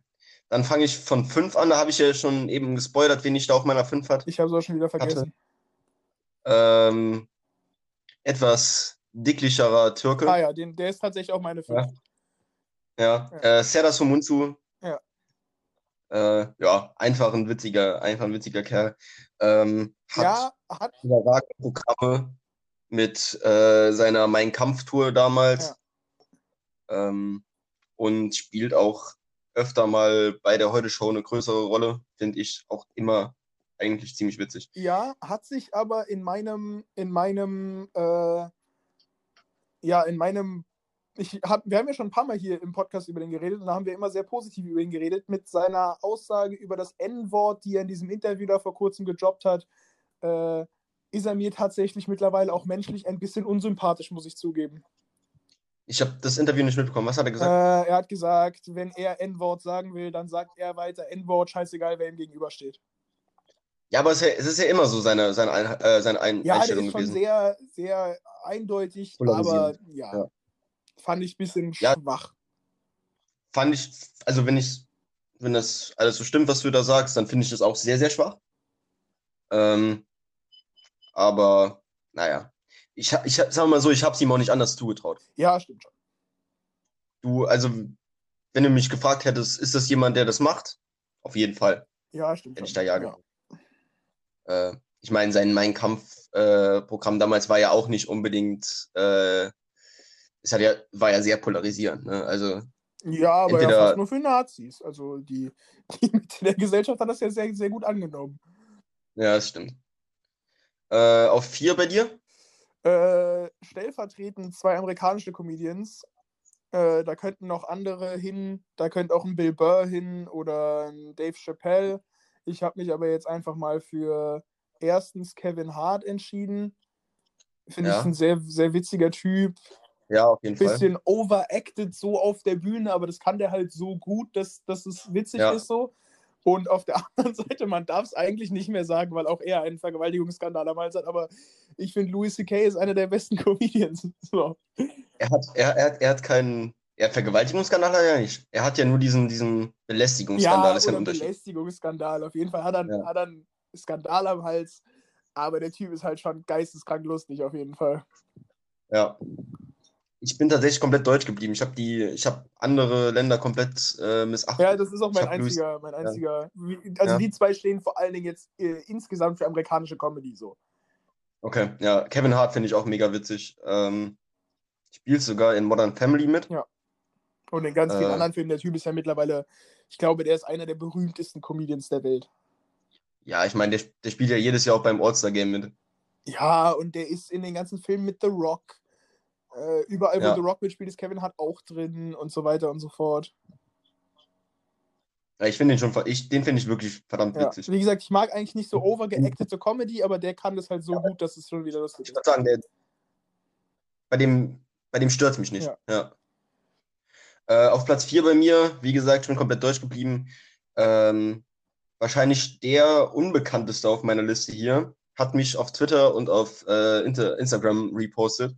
Dann fange ich von 5 an. Da habe ich ja schon eben gespoilert, wen ich da auf meiner 5 hatte.
Ich habe es auch schon wieder vergessen.
Ähm, etwas dicklicherer Türke.
Ah ja, den, der ist tatsächlich auch meine 5.
Ja, ja. ja. Äh, Serdar Somuncu.
Ja.
Äh, ja, einfach ein witziger, einfach ein witziger Kerl. Ähm, hat,
ja, hat
überragende Programme mit äh, seiner Mein Kampf-Tour damals. Ja. Ähm, und spielt auch öfter mal bei der Heute-Show eine größere Rolle, finde ich auch immer eigentlich ziemlich witzig.
Ja, hat sich aber in meinem, in meinem, äh, ja, in meinem, ich hab, wir haben ja schon ein paar Mal hier im Podcast über den geredet und da haben wir immer sehr positiv über ihn geredet, mit seiner Aussage über das N-Wort, die er in diesem Interview da vor kurzem gejobbt hat, äh, ist er mir tatsächlich mittlerweile auch menschlich ein bisschen unsympathisch, muss ich zugeben.
Ich habe das Interview nicht mitbekommen. Was hat er gesagt?
Äh, er hat gesagt, wenn er N-Wort sagen will, dann sagt er weiter N-Wort, scheißegal, wer ihm gegenübersteht.
Ja, aber es ist ja, ja immer so seine, seine, äh, seine Ein
Ja,
Einstellung
ist schon
gewesen.
sehr, sehr eindeutig, aber ja,
Ja.
fand ich ein bisschen
Ja.
schwach.
Fand ich, also wenn ich, wenn das alles so stimmt, was du da sagst, dann finde ich das auch sehr, sehr schwach. Ähm, aber, naja. Ich, ich sag mal so, ich habe es ihm auch nicht anders zugetraut.
Ja, stimmt schon.
Du, also, wenn du mich gefragt hättest, ist das jemand, der das macht? Auf jeden Fall.
Ja, stimmt
Hätte ich
schon.
da ja gesagt. Äh, ich meine, sein Mein Kampf-Programm damals war ja auch nicht unbedingt, äh, es hat ja, war ja sehr polarisierend. Ne? Also,
Ja, aber ja
Entweder-
fast nur für Nazis. Also die, <laughs> die Mitte der Gesellschaft hat das ja sehr, sehr gut angenommen.
ja, das stimmt. Äh, auf vier bei dir?
Äh, stellvertretend zwei amerikanische Comedians. Äh, da könnten noch andere hin. Da könnte auch ein Bill Burr hin oder ein Dave Chappelle. Ich habe mich aber jetzt einfach mal für erstens Kevin Hart entschieden. Finde
Ja.
ich ein sehr, sehr witziger Typ.
Ja, auf jeden Fall.
Bisschen overacted so auf der Bühne, aber das kann der halt so gut, dass, dass es witzig
Ja.
ist so. Und auf der <laughs> anderen Seite, man darf es eigentlich nicht mehr sagen, weil auch er einen Vergewaltigungsskandal damals hat, aber ich finde, Louis C.K. ist einer der besten <laughs> Comedians. So.
Er hat, er, er, hat- er hat keinen. Er hat Vergewaltigungsskandal hat er ja nicht. Er hat ja nur diesen, diesen Belästigungsskandal,
Ja,
ist ja ein Unterschied.
Belästigungsskandal. Auf jeden Fall hat er,
Ja.
hat er einen Skandal am Hals, aber der Typ ist halt schon geisteskrank lustig, auf jeden Fall.
Ja. Ich bin tatsächlich komplett deutsch geblieben. Ich habe die, ich habe andere Länder komplett äh, missachtet.
Ja, das ist auch mein einziger, mein einziger. Also
Ja.
die zwei stehen vor allen Dingen jetzt äh, insgesamt für amerikanische Comedy so.
Okay, ja. Kevin Hart finde ich auch mega witzig. Ähm, spielt sogar in Modern Family mit.
Und in ganz vielen
Äh.
anderen Filmen, der Typ ist ja mittlerweile, ich glaube, der ist einer der berühmtesten Comedians der Welt.
Ja, ich meine, der, der spielt ja jedes Jahr auch beim All-Star-Game mit.
Ja, und der ist in den ganzen Filmen mit The Rock. Äh, überall,
Ja.
wo The Rock mitspielt, ist Kevin Hart auch drin und so weiter und so fort.
Ja, ich finde den schon, ich, den finde ich wirklich verdammt
Ja.
witzig.
Wie gesagt, ich mag eigentlich nicht so overgeactete Comedy, aber der kann das halt so gut, dass es schon wieder lustig
Ich
ist.
würde sagen, der, bei dem, bei dem stört es mich nicht.
Ja.
Äh, auf Platz 4 bei mir, wie gesagt, ich bin komplett deutsch geblieben. Ähm, wahrscheinlich der unbekannteste auf meiner Liste hier hat mich auf Twitter und auf äh, Inter Instagram repostet,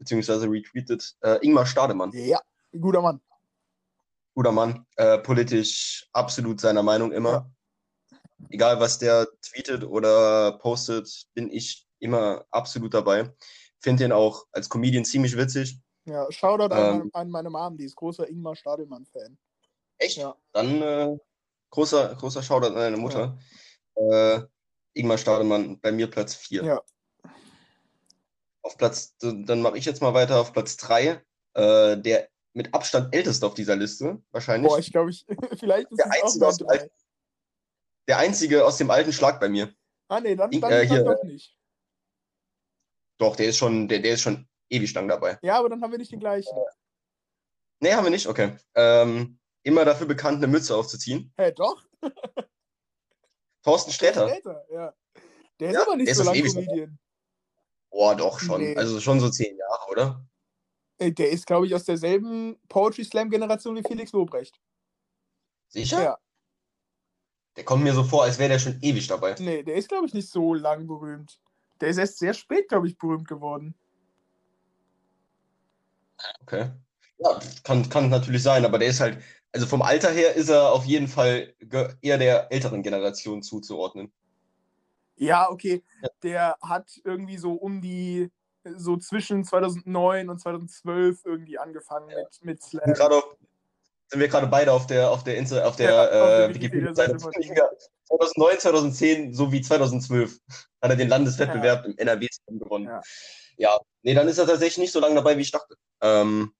beziehungsweise retweetet. Äh, Ingmar Stademann,
Ja, guter Mann.
guter Mann, äh, politisch absolut seiner Meinung immer.
Ja.
Egal, was der tweetet oder postet, bin ich immer absolut dabei. Finde ihn auch als Comedian ziemlich witzig.
Ja, Shoutout
Ähm.
an, an meine Mom, die ist großer Ingmar Stadelmann-Fan.
Echt?
Ja.
Dann äh, großer, großer Shoutout an deine Mutter. Äh, Ingmar Stademann, bei mir Platz 4.
Ja.
Auf Platz, dann mache ich jetzt mal weiter auf Platz 3. Äh, der mit Abstand älteste auf dieser Liste, wahrscheinlich.
Boah, ich glaube, ich, <laughs> vielleicht ist
Der
es auch
einzige
mein
aus dem
drei.
der einzige aus dem alten Schlag bei mir.
Ah, nee, dann, dann,
äh,
dann
hier,
doch nicht.
Doch, der ist schon, der, der ist schon ewig lang dabei.
Ja, aber dann haben wir nicht den gleichen.
Nee, haben wir nicht? Okay. Ähm, immer dafür bekannt, eine Mütze aufzuziehen.
Hä, doch? <laughs>
Thorsten Sträter.
Sträter, ja. Der ist
Ja,
aber nicht so lange Comedian.
Boah, doch schon.
Nee.
Also schon so zehn Jahre, oder?
Der ist, glaube ich, aus derselben Poetry Slam-Generation wie Felix Lobrecht.
Sicher?
Ja.
Der kommt mir so vor, als wäre der schon ewig dabei.
Nee, der ist, glaube ich, nicht so lang berühmt. Der ist erst sehr spät, glaube ich, berühmt geworden.
Okay. Ja, kann, kann natürlich sein, aber der ist halt, also vom Alter her ist er auf jeden Fall eher der älteren Generation zuzuordnen.
Ja, okay. Der hat irgendwie so um die, so zwischen 2009 und 2012 irgendwie angefangen mit, mit
Sind
Slam.
gerade sind wir gerade beide auf der, auf der, Insta, auf der,
Ja,
äh,
Wikipedia-Seite
Wikipedia-Seite.
von ihm.
2009, 2010 sowie 2012 hat er den Landeswettbewerb im NRW gewonnen.
Ja.
Ja. nee, dann ist er tatsächlich nicht so lange dabei, wie ich dachte. Ähm,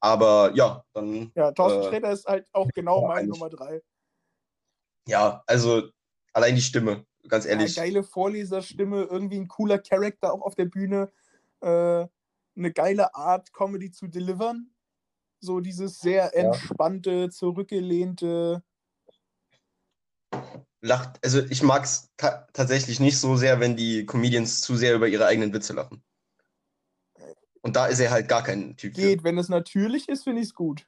aber ja, dann,
Ja, Thorsten
Äh,
Sträter ist halt auch genau
ja,
meine
eigentlich.
Nummer drei.
ja, also allein die Stimme, ganz
Ja,
ehrlich.
geile Vorleserstimme, irgendwie ein cooler Charakter auch auf der Bühne. Äh, eine geile Art, Comedy zu delivern. So dieses sehr entspannte, zurückgelehnte.
lacht, also ich mag es ta tatsächlich nicht so sehr, wenn die Comedians zu sehr über ihre eigenen Witze lachen. Und da ist er halt gar kein Typ. für.
Geht, wenn es natürlich ist, finde ich es gut.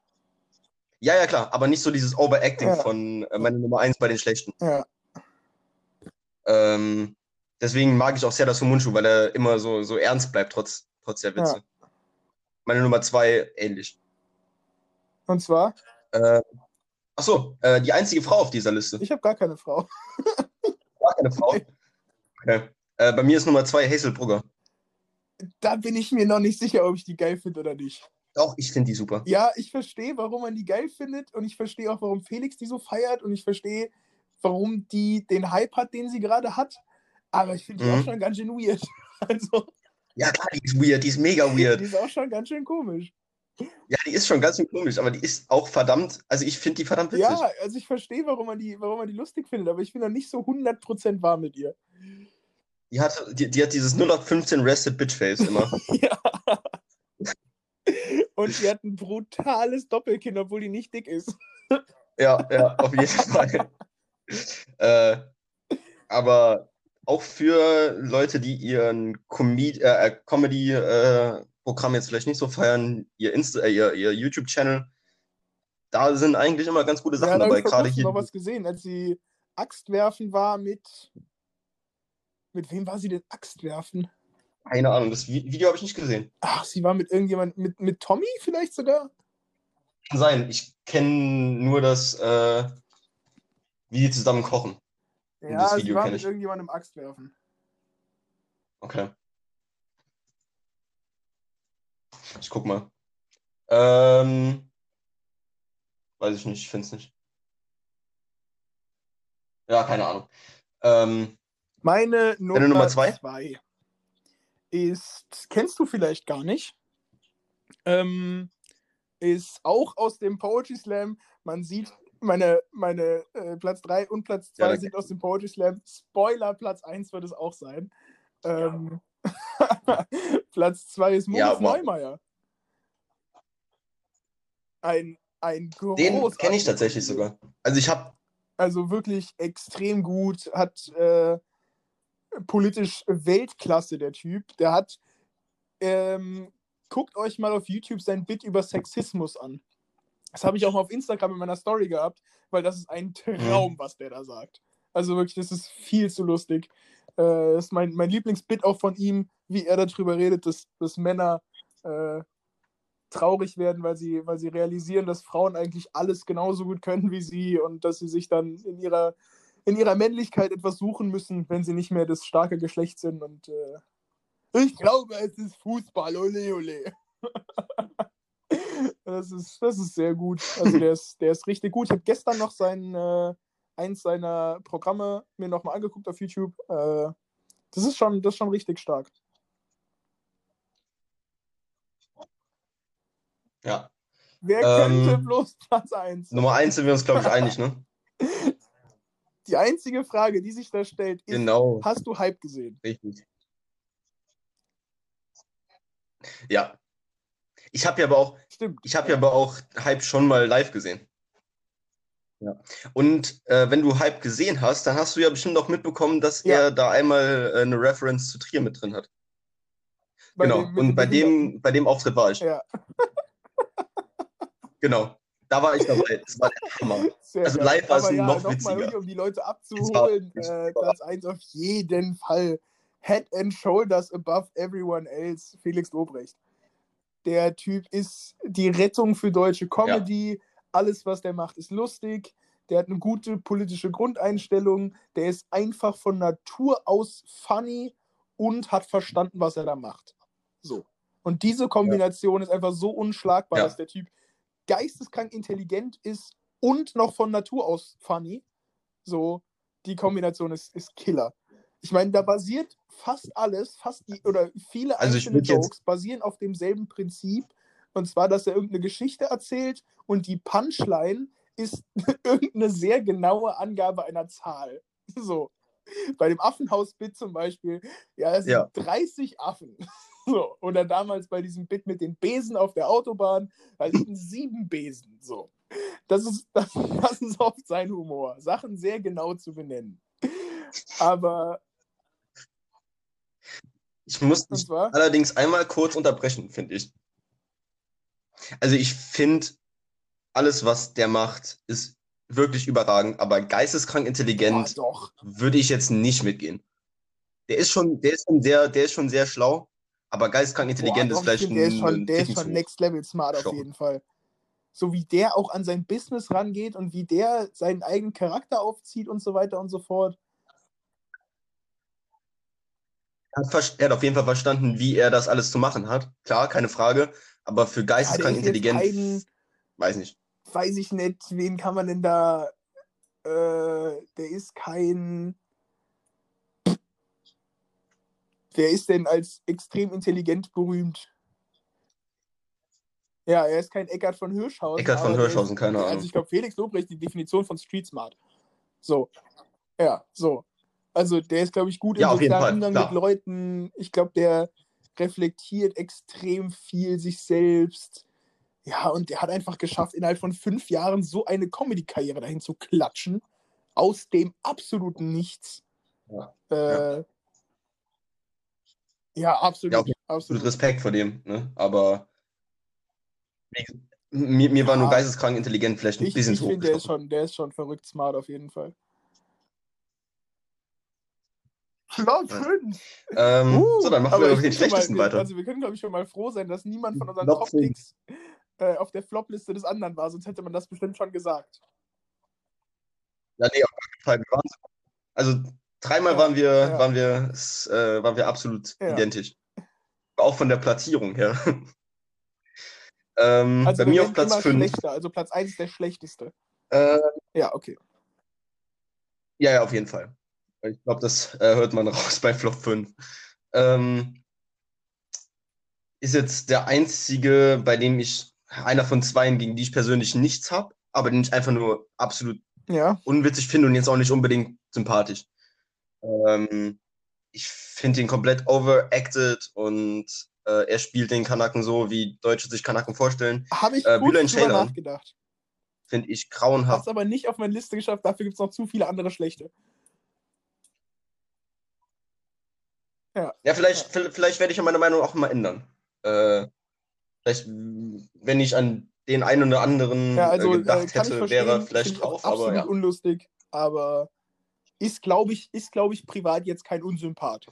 Ja, ja, klar, aber nicht so dieses Overacting
Ja.
von äh, meiner Nummer 1 bei den Schlechten.
Ja.
Ähm, deswegen mag ich auch sehr das Mundschuh, weil er immer so, so ernst bleibt, trotz, trotz der Witze. Meine Nummer 2 ähnlich.
Und zwar,
Äh, achso, äh, die einzige Frau auf dieser Liste.
ich habe gar keine Frau.
Gar keine Frau. <laughs> Okay. Äh, bei mir ist Nummer 2 Hazel Brugger.
Da bin ich mir noch nicht sicher, ob ich die geil finde oder nicht.
Doch, ich finde die super.
Ja, ich verstehe, warum man die geil findet und ich verstehe auch, warum Felix die so feiert und ich verstehe, warum die den Hype hat, den sie gerade hat. Aber ich finde die
Mhm.
auch schon ganz schön weird. <laughs> Also,
Ja, klar, die ist weird, die ist mega weird. <laughs>
die ist auch schon ganz schön komisch.
Ja, die ist schon ganz schön komisch, aber die ist auch verdammt, also ich finde die verdammt witzig.
Ja, also ich verstehe, warum man die, warum man die lustig findet, aber ich bin noch nicht so 100% warm mit ihr.
Die, hat, die, die hat dieses 0815 Rested Bitch Face immer. <laughs>
Ja. Und sie hat ein brutales Doppelkinn, obwohl die nicht dick ist.
ja, ja, auf jeden <laughs> Fall. äh, aber auch für Leute, die ihren Comed äh, äh, Comedy-Programm jetzt vielleicht nicht so feiern, ihr, Insta äh, ihr, ihr YouTube-Channel, da sind eigentlich immer ganz gute Sachen
hab
dabei.
ich
hier.
noch was gesehen, als sie Axt werfen war mit. Mit wem war sie denn Axt werfen?
Keine Ahnung, das Vi- Video habe ich nicht gesehen.
Ach, sie war mit irgendjemand, mit, mit Tommy vielleicht sogar?
Kann sein. Ich kenne nur das, äh, wie die zusammen kochen.
Ja,
das
sie
Video
war mit irgendjemandem Axt werfen.
Okay. Ich guck mal. Ähm, weiß ich nicht, ich finde es nicht. Ja, keine Ahnung. Ähm,
Meine Nummer,
Nummer zwei?
zwei ist, kennst du vielleicht gar nicht, ähm, ist auch aus dem Poetry Slam. Man sieht, meine, meine äh, Platz 3 und Platz 2
Ja,
sind aus dem Poetry Slam. Spoiler, Platz 1 wird es auch sein. Ähm, <laughs> Platz 2 ist Moritz
Ja.
Neumeier. Ein, ein
den kenne ich tatsächlich sogar. Also ich habe,
Also wirklich extrem gut, hat äh, politisch Weltklasse, der Typ. Der hat, ähm, guckt euch mal auf YouTube sein Bit über Sexismus an. Das habe ich auch mal auf Instagram in meiner Story gehabt, weil das ist ein Traum, was der da sagt. Also wirklich, das ist viel zu lustig. Äh, das ist mein, mein Lieblingsbit auch von ihm, wie er darüber redet, dass, dass Männer äh, traurig werden, weil sie, weil sie realisieren, dass Frauen eigentlich alles genauso gut können wie sie und dass sie sich dann in ihrer, in ihrer Männlichkeit etwas suchen müssen, wenn sie nicht mehr das starke Geschlecht sind. Und äh, ich glaube, es ist Fußball, ole ole. <laughs> das, ist, das ist sehr gut. Also der ist, der ist richtig gut. Ich habe gestern noch sein, äh, eins seiner Programme mir nochmal angeguckt auf YouTube. Äh, das ist schon, das ist schon richtig stark.
ja,
Wer
Ähm,
könnte bloß Platz 1?
Nummer eins sind wir uns, glaube ich, einig, ne? <laughs>
Die einzige Frage, die sich da stellt, ist:
Genau,
Hast du Hype gesehen?
richtig. Ja. Ich habe ja aber auch,
Stimmt.
Ich habe ja aber auch Hype schon mal live gesehen. Ja. Und äh, wenn du Hype gesehen hast, dann hast du ja bestimmt auch mitbekommen, dass
Ja.
er da einmal äh, eine Reference zu Trier mit drin hat.
Bei
genau.
dem-
Und bei dem, bei dem Auftritt war ich.
Ja,
Genau. Da war ich dabei. Das war der Hammer. <laughs>
sehr
Also live war es
ja,
noch
mal
witziger.
wirklich, um die Leute abzuholen. Äh. Platz 1 auf jeden Fall. Head and Shoulders above everyone else. Felix Lobrecht. Der Typ ist die Rettung für deutsche Comedy. Alles, was der macht, ist lustig. Der hat eine gute politische Grundeinstellung. Der ist einfach von Natur aus funny und hat verstanden, was er da macht. So. Und diese Kombination ist einfach so unschlagbar,
Ja.
dass der Typ geisteskrank intelligent ist und noch von Natur aus funny. So, die Kombination ist, ist Killer. Ich meine, da basiert fast alles, fast die, oder viele
Also
einzelne Jokes basieren auf demselben Prinzip. Und zwar, dass er irgendeine Geschichte erzählt und die Punchline ist <laughs> irgendeine sehr genaue Angabe einer Zahl. So. <laughs> Bei dem Affenhaus-Bit zum Beispiel, ja, es sind
Ja.
30 Affen. <laughs> So. Oder damals bei diesem Bit mit den Besen auf der Autobahn, da liegen sieben Besen. So. Das ist, <laughs> das, das ist oft sein Humor, Sachen sehr genau zu benennen. Aber
Ich muss dich allerdings einmal kurz unterbrechen, finde ich. Also ich finde, alles, was der macht, ist wirklich überragend, aber geisteskrank intelligent
oh,
würde ich jetzt nicht mitgehen. Der ist schon, der ist schon sehr, der ist schon sehr schlau, aber geistkrank intelligent Boah, ist vielleicht
ein, der ist schon, der ist schon next level smart auf jeden Fall. So wie der auch an sein Business rangeht und wie der seinen eigenen Charakter aufzieht und so weiter und so fort.
Er hat, er hat auf jeden Fall verstanden, wie er das alles zu machen hat. Klar, keine Frage. Aber für geisteskrank ja, intelligent, weiß nicht.
Weiß ich nicht, wen kann man denn da. Äh, der ist kein Wer ist denn als extrem intelligent berühmt? Ja, er ist kein Eckart von Hirschhausen.
Eckart von Hirschhausen, keine Ahnung.
Also ich glaube, Felix Lobrecht die Definition von Street Smart. So. Ja, so. Also der ist, glaube ich, gut
ja, im sozialen
Umgang mit Leuten. Ich glaube, der reflektiert extrem viel sich selbst. Ja, und der hat einfach geschafft, innerhalb von fünf Jahren so eine Comedy-Karriere dahin zu klatschen. Aus dem absoluten Nichts. Ja. Äh, ja. Ja, absolut. Ja,
absolut. Respekt vor dem, ne? Aber mir, mir war nur geisteskrank intelligent, vielleicht ein ich, bisschen
ich zu hoch. Der ist, schon, der ist schon verrückt smart auf jeden Fall. Flop 5.
Ähm, uh, so, dann machen wir den schlechtesten
mal,
weiter.
Also wir können, glaube ich, schon mal froh sein, dass niemand von unseren Top-Picks äh, auf der Flop-Liste des anderen war, sonst hätte man das bestimmt schon gesagt.
Ja, nee, auf jeden Fall. Also Dreimal ja, waren wir, ja. waren wir, äh, waren wir absolut ja. identisch. Auch von der Platzierung her. <laughs> ähm, also bei mir auf Platz 5.
Also Platz 1 ist der schlechteste.
Äh,
ja, okay.
Ja, ja, auf jeden Fall. Ich glaube, das äh, hört man <laughs> raus bei Flop 5. Ähm, ist jetzt der einzige, bei dem ich einer von zwei, gegen die ich persönlich nichts habe, aber den ich einfach nur absolut
ja.
unwitzig finde und jetzt auch nicht unbedingt sympathisch. Ähm, ich finde ihn komplett overacted und äh, er spielt den Kanaken so, wie Deutsche sich Kanaken vorstellen.
Habe ich äh, kurz drüber nachgedacht.
Finde ich grauenhaft.
Es aber nicht auf meine Liste geschafft, dafür gibt es noch zu viele andere schlechte.
Ja, ja vielleicht, ja. vielleicht werde ich meine Meinung auch mal ändern. Äh, vielleicht, wenn ich an den einen oder anderen
ja, also,
äh, gedacht äh, hätte, wäre vielleicht drauf.
Absolut
aber, ja.
unlustig, aber ist, glaube ich, ist, glaube ich, privat jetzt kein Unsympath.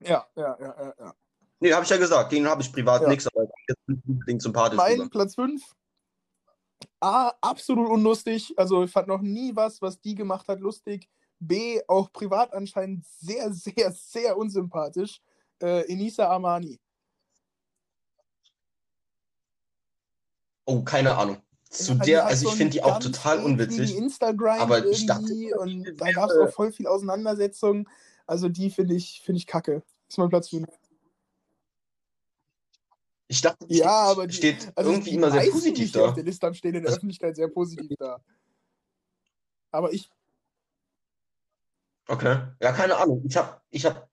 Ja, ja, ja, ja, ja.
Nee, habe ich ja gesagt. Gegen habe ich privat ja. nichts, aber jetzt unbedingt sympathisch.
Mein rüber. Platz 5. A, absolut unlustig. Also ich fand noch nie was, was die gemacht hat, lustig. B, auch privat anscheinend sehr, sehr, sehr unsympathisch. Äh, Enisa Armani.
Oh, keine Ahnung zu ja, der, also ich finde die auch total unwitzig.
Instagram aber ich dachte, und da gab es auch voll viel Auseinandersetzungen. Also die finde ich, finde ich kacke. Ist mein Platz 5.
Ich dachte,
ja, steht, aber die,
steht also irgendwie immer sehr positiv da.
auf der Liste stehen in der also, Öffentlichkeit sehr positiv da. Aber ich.
Okay. Ja, keine Ahnung. Ich habe, ich habe,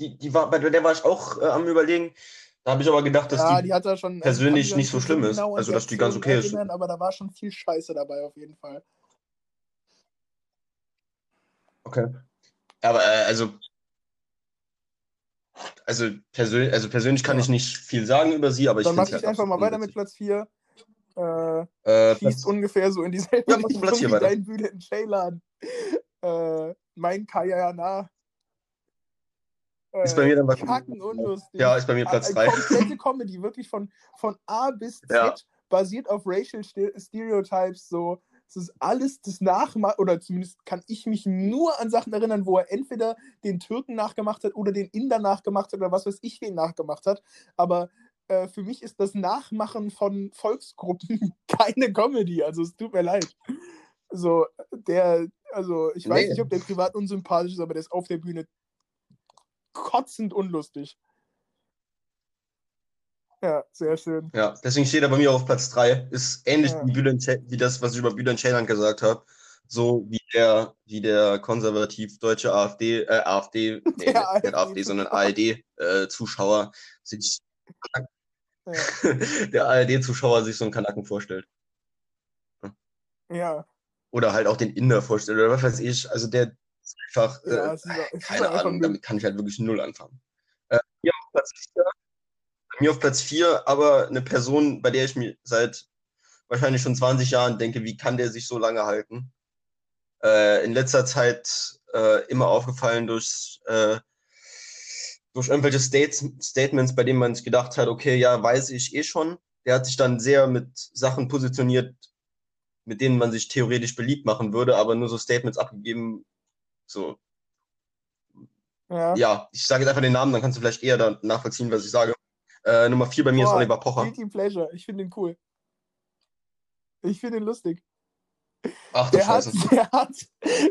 die, die war, bei der war ich auch äh, am überlegen. Da habe ich aber gedacht, dass ja, die, die schon, also persönlich also nicht so schlimm ist. Genau also, dass die ganz okay ist.
Aber da war schon viel Scheiße dabei, auf jeden Fall.
Okay. Aber, äh, also. Also, persönlich, also persönlich kann ja. ich nicht viel sagen über sie, aber ich
finde
Dann mache
ich halt einfach mal weiter mit Platz 4. Äh, äh, schießt ungefähr so in dieselbe
ja, Richtung Platz wie
dein Bühne in Ceylan. Äh, mein Kayana
ist bei mir dann
was. unlustig.
Ja, ist bei mir Platz 3.
Komplette Comedy, wirklich von, von A bis Z, ja. basiert auf Racial Stereotypes. So, es ist alles das Nachmachen, oder zumindest kann ich mich nur an Sachen erinnern, wo er entweder den Türken nachgemacht hat oder den Inder nachgemacht hat oder was weiß ich, wen nachgemacht hat. Aber äh, für mich ist das Nachmachen von Volksgruppen <laughs> keine Comedy. Also es tut mir leid. So, der, also ich weiß nee. nicht, ob der privat unsympathisch ist, aber der ist auf der Bühne kotzend unlustig. Ja, sehr schön.
Ja, deswegen steht er bei mir auf Platz 3. Ist ähnlich ja. wie, wie, das, was ich über Bülent Ceylan gesagt habe. So wie der, wie der konservativ deutsche AfD, äh, AfD, nee, der <laughs> nicht AfD, AfD sondern ARD-Zuschauer äh, sich ja. der ARD-Zuschauer sich so einen Kanaken <laughs> vorstellt.
Ja.
Oder halt auch den Inder vorstellt, oder was weiß ich. Also der ist einfach,
Ja,
äh,
ist, ist
keine
einfach
Ahnung, damit kann ich halt wirklich null anfangen. Äh, mir auf Platz 4, mir auf Platz 4, aber eine Person, bei der ich mir seit wahrscheinlich schon 20 Jahren denke, wie kann der sich so lange halten? Äh, in letzter Zeit äh, immer aufgefallen durch, äh, durch irgendwelche States, Statements, bei denen man sich gedacht hat, okay, ja, weiß ich eh schon. Der hat sich dann sehr mit Sachen positioniert, mit denen man sich theoretisch beliebt machen würde, aber nur so Statements abgegeben, so,
Ja.
ja, ich sage jetzt einfach den Namen, dann kannst du vielleicht eher da nachvollziehen, was ich sage. Äh, Nummer 4 bei mir ist
Boah,
Oliver Pocher.
Guilty Pleasure. Ich finde ihn cool. Ich finde ihn lustig.
Ach
Der hat,
Scheiße. <laughs>
der, hat,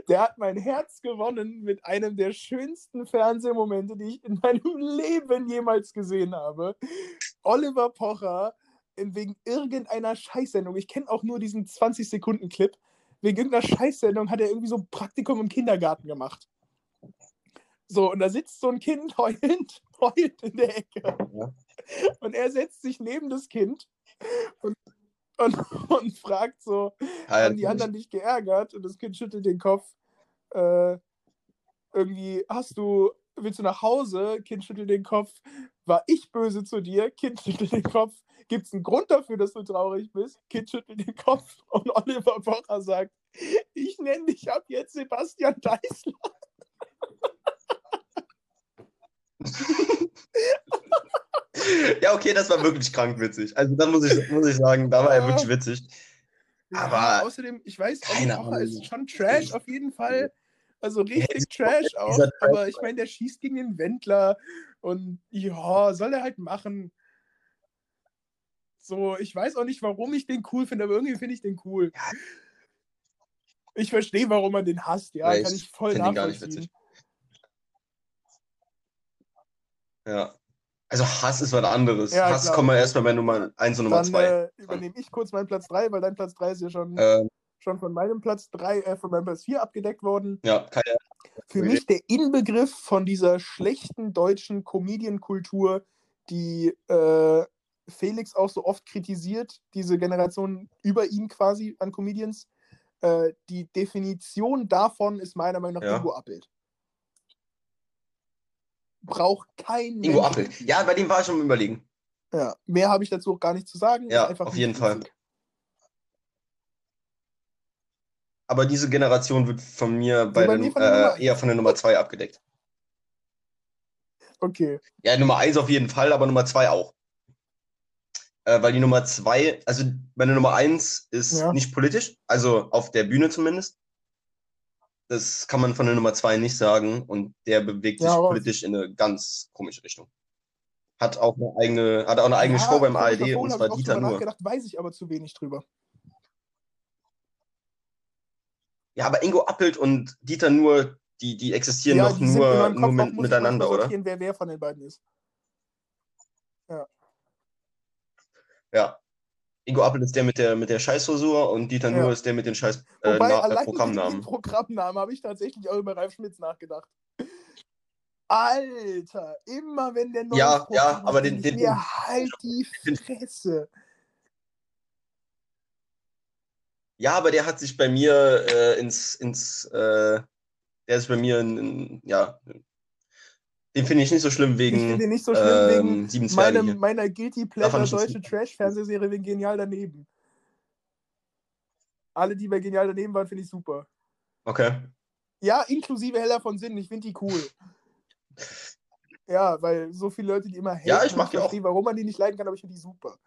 der hat mein Herz gewonnen mit einem der schönsten Fernsehmomente, die ich in meinem <laughs> Leben jemals gesehen habe. Oliver Pocher wegen irgendeiner Scheißsendung. Ich kenne auch nur diesen 20-Sekunden-Clip. Wegen irgendeiner Scheißsendung hat er irgendwie so ein Praktikum im Kindergarten gemacht. So, und da sitzt so ein Kind <laughs> heulend, heulend in der Ecke.
Ja.
Und er setzt sich neben das Kind und, und, und fragt so,
Ah, ja,
haben die anderen dich geärgert? Und das Kind schüttelt den Kopf. Äh, irgendwie, hast du, willst du nach Hause? Kind schüttelt den Kopf. War ich böse zu dir? Kind schüttelt den Kopf. Gibt es einen Grund dafür, dass du traurig bist? Kind schüttelt den Kopf. <laughs> Und Oliver Pocher sagt, ich nenne dich ab jetzt Sebastian Deißler. <laughs>
ja, okay, das war wirklich krank witzig. Also da muss ich, muss ich sagen, da war er wirklich witzig. Aber
ja, außerdem, ich weiß,
keine
Oliver Pocher ist schon Trash auf jeden Fall. Also richtig
dieser
Trash auch. Aber ich meine, der schießt gegen den Wendler. Und ja, soll er halt machen. So, ich weiß auch nicht, warum ich den cool finde, aber irgendwie finde ich den cool. Ich verstehe, warum man den hasst, ja,
Nee,
kann
ich
voll nachvollziehen.
witzig. Ja. Also Hass ist was anderes.
Ja,
Hass
klar.
kommen wir erstmal bei Nummer 1 und Nummer
Dann
2.
äh, übernehme ich kurz meinen Platz 3, weil dein Platz 3 ist ja schon,
Ähm,
schon von meinem Platz 3, äh, von meinem Platz 4 abgedeckt worden.
ja, keine
Für mich der Inbegriff von dieser schlechten deutschen Comedian-Kultur, die äh, Felix auch so oft kritisiert, diese Generation über ihn quasi an Comedians. Äh, die Definition davon ist meiner Meinung nach
Ja.
Ingo Appelt. Braucht kein
Ingo
Mensch
Appel.
irgendwie.
Ja, bei dem war ich schon am überlegen.
Ja, mehr habe ich dazu auch gar nicht zu sagen.
Ja, auf jeden Fall. Aber diese Generation wird von mir bei
bei
der,
mir von
äh, eher von der Nummer 2 abgedeckt.
Okay.
Ja, Nummer 1 auf jeden Fall, aber Nummer 2 auch. Äh, weil die Nummer 2, also meine Nummer 1 ist
Ja.
nicht politisch, also auf der Bühne zumindest. Das kann man von der Nummer 2 nicht sagen und der bewegt
Ja,
sich politisch in eine ganz komische Richtung. Hat auch eine eigene, hat auch eine eigene
Ja,
Show beim ARD
Vogel,
und zwar Dieter Nur.
nachgedacht, weiß ich aber zu wenig drüber.
Ja, aber Ingo Appelt und Dieter Nur, die, die existieren
ja,
doch
die
nur, nur mit, miteinander, oder?
wer wer von den beiden ist.
Ja. Ingo Appelt ist der mit der, mit der Scheißfrisur und Dieter
Ja.
Nur ist der mit den scheiß äh,
Wobei,
Na- äh, Programmnamen.
Programmnamen habe ich tatsächlich auch über Ralf Schmitz nachgedacht. Alter, immer wenn der neue
Ja, ja, aber den- den-
mir halt die
den-
Fresse.
Ja, aber der hat sich bei mir äh, ins, ins äh, der ist bei mir in, in ja, den finde ich nicht so schlimm
Ich
wegen
finde ihn nicht so schlimm wegen
ähm, sieben Zwerge
meinem,
hier.
meiner Guilty Pleasure
ich
deutsche Trash-Fernsehserie wegen Genial daneben. Alle, die bei Genial daneben waren, finde ich super.
Okay.
Ja, inklusive Heller von Sinn, ich finde die cool. <laughs> Ja, weil so viele Leute, die immer haten,
Ja, ich mag die auch.
warum man die nicht leiden kann, aber ich finde die super.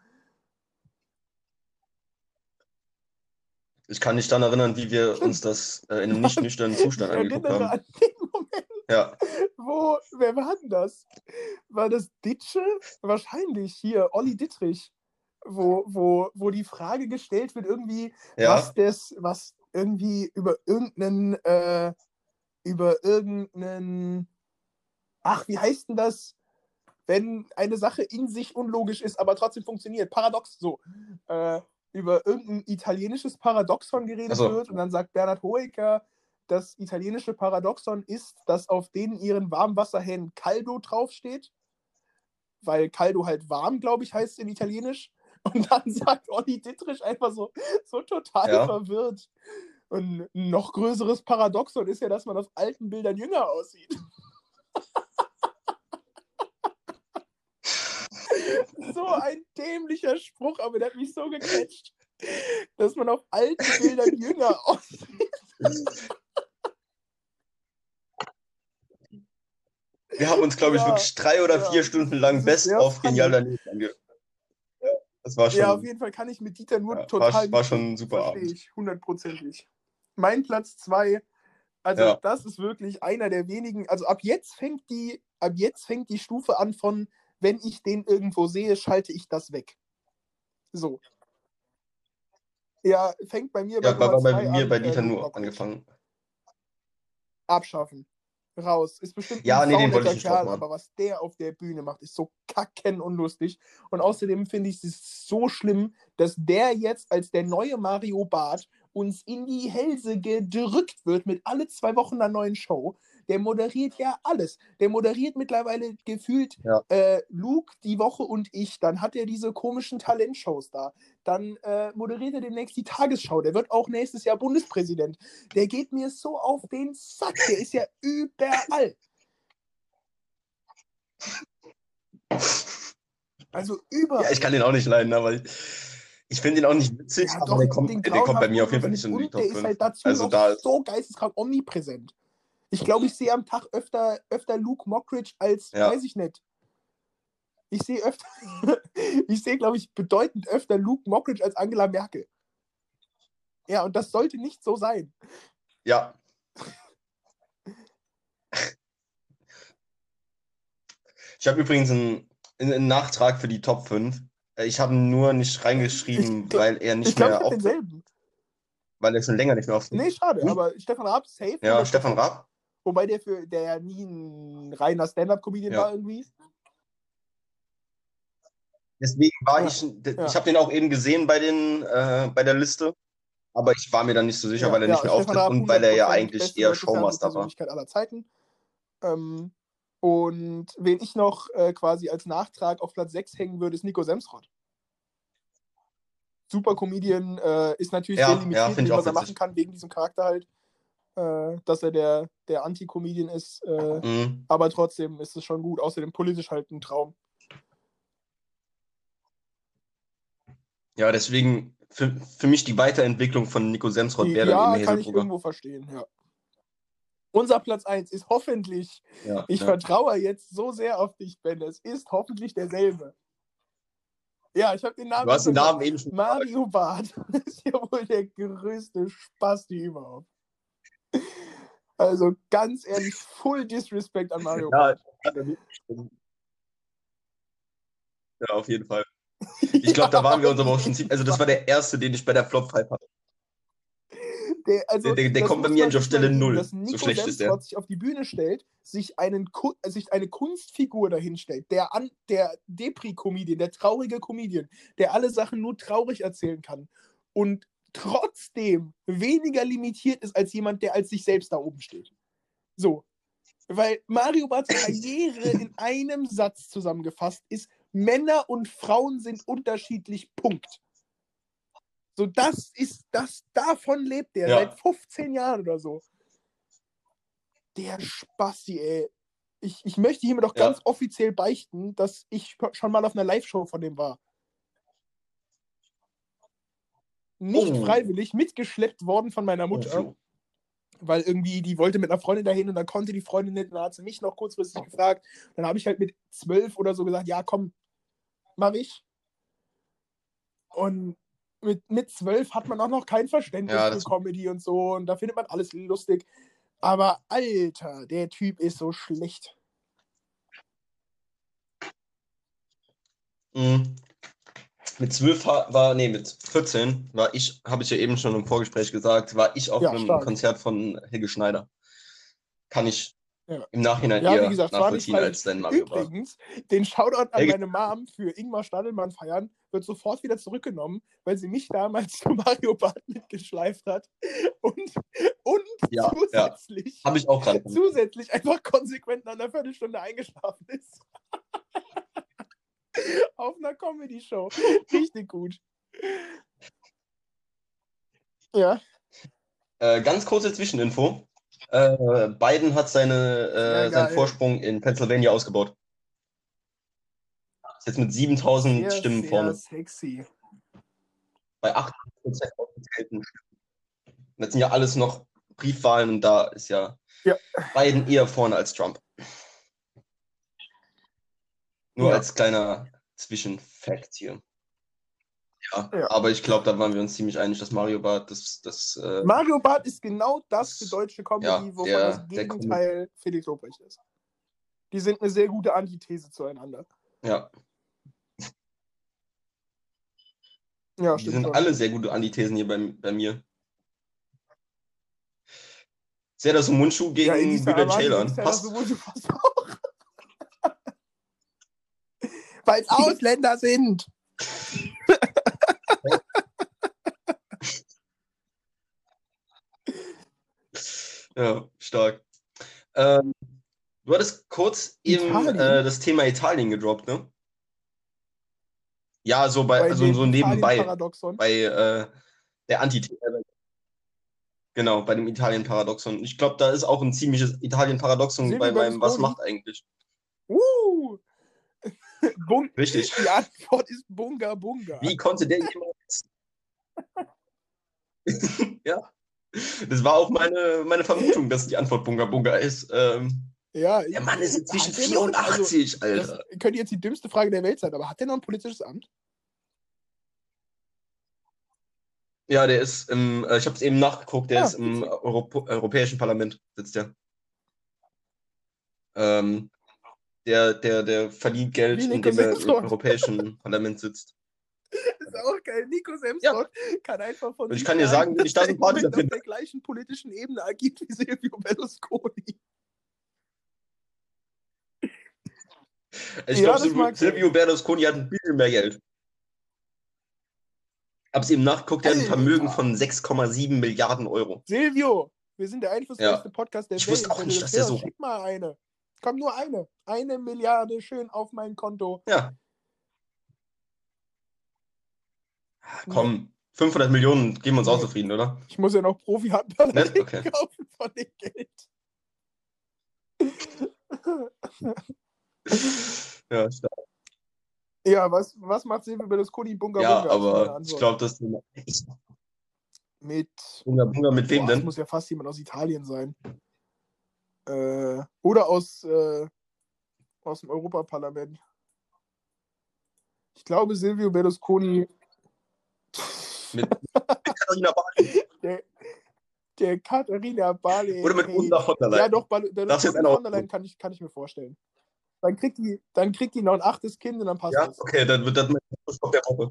Ich kann mich dann erinnern, wie wir uns das äh, in einem <laughs> nicht nüchternen Zustand
ich
angeguckt haben.
an den
Ja. <laughs>
wo, wer war denn das? War das Ditsche? Wahrscheinlich hier, Olli Dittrich. Wo, wo, wo die Frage gestellt wird, irgendwie,
Ja.
was das, was irgendwie über irgendeinen, äh, über irgendeinen, ach, wie heißt denn das, wenn eine Sache in sich unlogisch ist, aber trotzdem funktioniert? Paradox, so. Äh, über irgendein italienisches Paradoxon geredet
so.
wird und dann sagt Bernhard Hoeker, das italienische Paradoxon ist, dass auf denen ihren Warmwasserhähnen Caldo draufsteht, weil Caldo halt warm, glaube ich, heißt in Italienisch. <laughs> Und dann sagt Olli Dittrich einfach so, so total
Ja.
verwirrt. Und ein noch größeres Paradoxon ist ja, dass man auf alten Bildern jünger aussieht. <laughs> so ein dämlicher Spruch, aber der hat mich so gecatcht, dass man auf alten Bildern jünger <laughs> aussieht.
Wir haben uns, glaube ich, ja, wirklich drei oder ja, vier Stunden lang best auf genial daneben angehört. Ja, das war schon.
Ja, auf jeden Fall kann ich mit Dieter nur total.
War, war schon super
Verstehe ich, hundertprozentig. Mein Platz zwei, also das ist wirklich einer der wenigen. Also ab jetzt fängt die, ab jetzt fängt die Stufe an von, wenn ich den irgendwo sehe, schalte ich das weg. So. Ja, fängt bei mir
ja, bei, bei, bei mir an, bei Dieter äh, nur angefangen.
Abschaffen raus. Ist bestimmt
ja, ein nee, den wollte ich nicht Kerl,
aber was der auf der Bühne macht, ist so kacken unlustig. Und außerdem finde ich es so schlimm, dass der jetzt als der neue Mario Barth uns in die Hälse gedrückt wird mit alle zwei Wochen einer neuen Show. Der moderiert ja alles. Der moderiert mittlerweile gefühlt ja. äh, Luke die Woche und ich. Dann hat er diese komischen Talentshows da. Dann äh, moderiert er demnächst die Tagesschau. Der wird auch nächstes Jahr Bundespräsident. Der geht mir so auf den Sack. Der ist ja überall. Also überall.
Ja, ich kann den auch nicht leiden, aber ich, finde ihn auch nicht witzig, ja, aber doch, der kommt, der kommt bei mir auf jeden Fall nicht in die Top 5.
Der ist halt dazu also da so geisteskrank omnipräsent. Ich glaube, ich sehe am Tag öfter, öfter Luke Mockridge als, ja. weiß ich nicht. Ich sehe öfter, <laughs> ich sehe, glaube ich, bedeutend öfter Luke Mockridge als Angela Merkel. Ja, und das sollte nicht so sein.
Ja. <laughs> Ich habe übrigens einen, einen, Nachtrag für die Top 5. Ich habe nur nicht reingeschrieben, ich, weil er nicht ich glaub, mehr auf. Weil er schon länger nicht mehr auf.
Nee, schade, hm? aber Stefan Raab, safe.
Ja, Stefan Raab.
Wobei der für der ja nie ein reiner Stand-up-Comedian ja. war irgendwie.
Deswegen war ja. ich, ich ja. habe den auch eben gesehen bei den äh, bei der Liste, aber ich war mir dann nicht so sicher, weil er nicht mehr auftritt und weil er ja eigentlich eher Showmaster war.
aller Zeiten. Ähm, und wen ich noch äh, quasi als Nachtrag auf Platz 6 hängen würde, ist Nico Semsrott. Super Comedian, äh, ist natürlich
ja,
sehr limitiert,
ja,
was er machen kann, wegen diesem Charakter halt äh, dass er der, der Anti-Comedian ist. Äh, mhm. Aber trotzdem ist es schon gut. Außerdem politisch halt ein Traum.
Ja, deswegen für, für mich die Weiterentwicklung von Nico Semsrott wäre
ja, dann eben kann ich irgendwo verstehen, ja. Unser Platz 1 ist hoffentlich, ja, ich ja. vertraue jetzt so sehr auf dich, Ben, es ist hoffentlich derselbe. Ja, ich habe den Namen.
Du hast den Namen eben schon
Mario Barth. Das <laughs> ist ja wohl der größte Spaß, die überhaupt. Also ganz ehrlich, full Disrespect an Mario
ja, ja, auf jeden Fall. <laughs> Ich glaube, da waren wir uns aber auch schon ziemlich. Also, das war der erste, den ich bei der Flop 5 hatte. Der, also, der, der, kommt bei mir an auf Stelle 0. Dass
Nico
so schlecht ist der.
sich auf die Bühne stellt, sich, einen, sich eine Kunstfigur dahinstellt, der, der Depri-Comedian, der traurige Comedian, der alle Sachen nur traurig erzählen kann und trotzdem weniger limitiert ist als jemand, der als sich selbst da oben steht. So. Weil Mario Barts <laughs> Karriere in einem Satz zusammengefasst ist: Männer und Frauen sind unterschiedlich. Punkt. So, das ist das, davon lebt er ja. seit 15 Jahren oder so. Der Spasti, ey. Ich, ich möchte hiermit doch ja. ganz offiziell beichten, dass ich schon mal auf einer Live-Show von dem war. Nicht oh. freiwillig mitgeschleppt worden von meiner Mutter. Oh. Weil irgendwie, die wollte mit einer Freundin dahin und dann konnte die Freundin nicht. Und dann hat sie mich noch kurzfristig gefragt. Dann habe ich halt mit zwölf oder so gesagt: Ja, komm, mach ich. Und mit, mit zwölf hat man auch noch kein Verständnis ja, für Comedy und so. Und da findet man alles lustig. Aber Alter, der Typ ist so schlecht.
Mhm mit 12 war, nee, mit 14 war ich, habe ich ja eben schon im Vorgespräch gesagt, war ich auf ja, einem stark. Konzert von Helge Schneider. Kann ich ja. im Nachhinein ja, eher gesagt, nachvollziehen als dein Mario
Übrigens, den Shoutout an Helge meine Mom für Ingmar Stadelmann feiern wird sofort wieder zurückgenommen, weil sie mich damals <laughs> zu Mario Bart mitgeschleift hat und, und
ja, zusätzlich, ja. ich auch
zusätzlich einfach konsequent nach einer Viertelstunde eingeschlafen ist. <laughs> <laughs> Auf einer Comedy-Show. Richtig gut. Ja.
Äh, ganz kurze Zwischeninfo. Äh, Biden hat seine, äh, seinen Vorsprung in Pennsylvania ausgebaut. Ist jetzt mit 7000
Sehr,
Stimmen
sehr
vorne.
sexy.
Bei 8% ausgezählten Stimmen. Das sind ja alles noch Briefwahlen und da ist ja,
Ja.
Biden eher vorne als Trump. Nur
Ja.
als kleiner Zwischenfakt hier. Ja,
Ja.
aber ich glaube, da waren wir uns ziemlich einig, dass Mario Bart das, das äh,
Mario Barth ist genau das für deutsche Comedy,
Ja,
wovon
der-
das Gegenteil Felix Lobrecht ist. Die sind eine sehr gute Antithese zueinander.
ja,
Ja,
die
stimmt
sind
schon.
alle sehr gute Antithesen hier bei, bei mir. Sehr das Mundschuh gegen
Elisa
Bülent
Amani
Ceylan.
ist ja
Passt.
das sowohl fast auch. Weil es Ausländer sind. <laughs>
Ja, stark. Ähm, du hattest kurz eben äh, das Thema Italien gedroppt, ne? Ja, so bei,
Bei
also so nebenbei. Bei äh, der Antithese. Genau, bei dem Italien-Paradoxon. Ich glaube, da ist auch ein ziemliches Italien-Paradoxon bei meinem Was macht eigentlich?
Uh. <laughs> Bung
Richtig.
Die Antwort ist Bunga Bunga.
Wie konnte der jemals. <laughs> ja. Das war auch meine, meine Vermutung, dass die Antwort Bunga Bunga ist. Ähm,
Ja,
der Mann ist inzwischen
Hat der noch- also,
84,
Das
Alter.
könnte jetzt die dümmste Frage der Welt sein, aber hat der noch ein politisches Amt?
Ja, der ist im, äh, ich habe es eben nachgeguckt, der
Ah,
ist im Europ Europäischen Parlament, sitzt der. Ähm, der, der, der verdient Geld, indem er im. Europäischen Parlament sitzt.
Das <laughs> ist auch geil. Nico Semsrott kann einfach von
Und ich kann dir sagen, wenn ich da
er
finde.
auf der gleichen politischen Ebene agiert wie Silvio Berlusconi.
Ich
Ja,
glaube, Silvio, Silvio Berlusconi hat ein bisschen mehr Geld. Hab's eben nachgeguckt, der hat ein. Vermögen von 6,7 Milliarden Euro.
Silvio, wir sind der einflussreichste Podcast der
Ich
Welt.
wusste auch nicht, dass
das
der so-
Schick mal eine. Komm, nur eine. Eine Milliarde schön auf mein Konto.
Ja. Komm, 500 Millionen geben wir uns auch zufrieden, oder?
Ich muss ja noch Profi-Handballer
Ne? Okay.
kaufen von dem Geld.
Ja, stark.
Ja, was, was macht Silvio Berlusconi Bunga
ja
Bunga? meine
aber ich glaube, dass
Mit
Bunga Bunga mit wem
Boah, das
denn?
muss ja fast jemand aus Italien sein. Äh, oder aus, äh, aus dem Europaparlament. Ich glaube, Silvio Berlusconi,
Mit, Katharina Barley <laughs>
der, der Katharina Barley.
oder mit Ursula von der
Ja,
Leyen?
doch, Bal-
jetzt einer
von der Leyen kann ich, kann ich mir vorstellen. Dann kriegt, die, dann kriegt die noch ein achtes Kind und dann passt
Ja,
es.
okay, dann wird das mein Photoshop der Woche.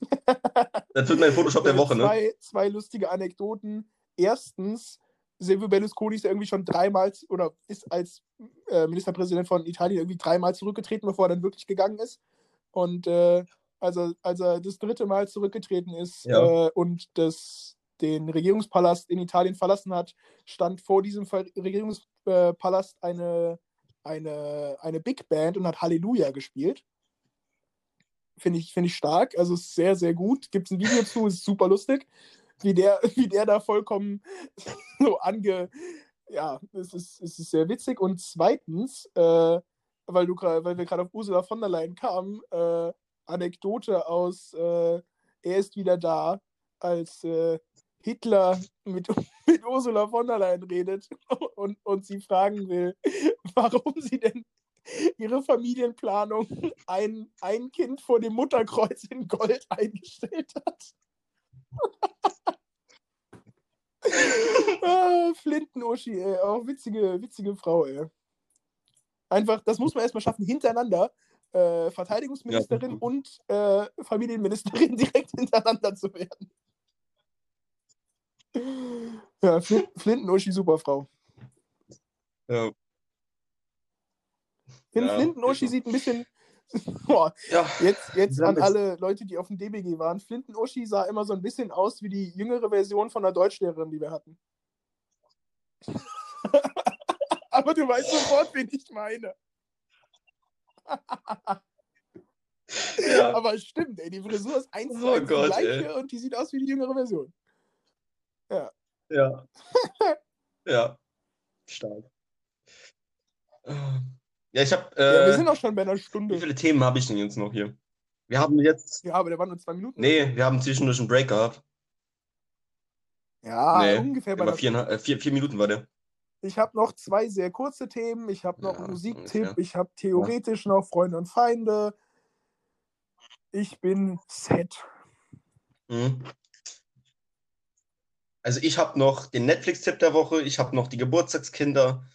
<laughs> Das wird mein Photoshop der Woche, ne?
zwei, zwei lustige Anekdoten. Erstens, Silvio Berlusconi ist ja irgendwie schon dreimal oder ist als äh, Ministerpräsident von Italien irgendwie dreimal zurückgetreten, bevor er dann wirklich gegangen ist. Und äh, als, er, als er das dritte Mal zurückgetreten ist
Ja.
äh, und das, den Regierungspalast in Italien verlassen hat, stand vor diesem Ver Regierungspalast eine, eine, eine Big Band und hat Halleluja gespielt. Finde ich, find ich stark. Also sehr, sehr gut. Gibt es ein Video zu, ist super lustig. Wie der, <laughs> wie der da vollkommen <laughs> so ange. Ja, es ist, es ist sehr witzig. Und zweitens, äh, weil, du, weil wir gerade auf Ursula von der Leyen kamen, äh, Anekdote aus äh, Er ist wieder da, als äh, Hitler mit, <laughs> mit Ursula von der Leyen redet und, und sie fragen will, warum sie denn ihre Familienplanung ein, ein Kind vor dem Mutterkreuz in Gold eingestellt hat. <laughs> ah, Flinten-Uschi, ey. Auch witzige, witzige Frau, ey. Einfach, das muss man erstmal schaffen, hintereinander äh, Verteidigungsministerin
Ja.
und äh, Familienministerin <laughs> direkt hintereinander zu werden. Ja, Flin Flinten-Uschi, super Frau.
Ja.
Finn
Ja,
Flinten-Uschi
so.
sieht ein bisschen. <laughs> Boah,
ja.
jetzt, jetzt an alle Leute, die auf dem DBG waren. Flinten-Uschi sah immer so ein bisschen aus wie die jüngere Version von der Deutschlehrerin, die wir hatten. <laughs> Aber du weißt sofort, wen ich meine. <laughs>
ja.
Aber es stimmt, ey, die Frisur ist eins zu
Oh
eins die
Gott,
gleiche
ey.
und die sieht aus wie die jüngere Version.
Ja, Ja. ja. Stark. Ja, ich habe. Äh,
ja, wir sind auch schon bei einer Stunde.
Wie viele Themen habe ich denn jetzt noch hier? Wir haben jetzt.
Ja, aber der war nur zwei Minuten.
Nee, wir haben zwischendurch einen Break gehabt.
Ja,
nee,
ungefähr bei
der vier, äh, vier, vier Minuten war der.
Ich habe noch zwei sehr kurze Themen. Ich habe noch
Ja,
einen Musiktipp.
ungefähr.
Ich habe theoretisch noch Freunde und Feinde. Ich bin set.
Mhm. Also ich habe noch den Netflix-Tipp der Woche, ich habe noch die Geburtstagskinder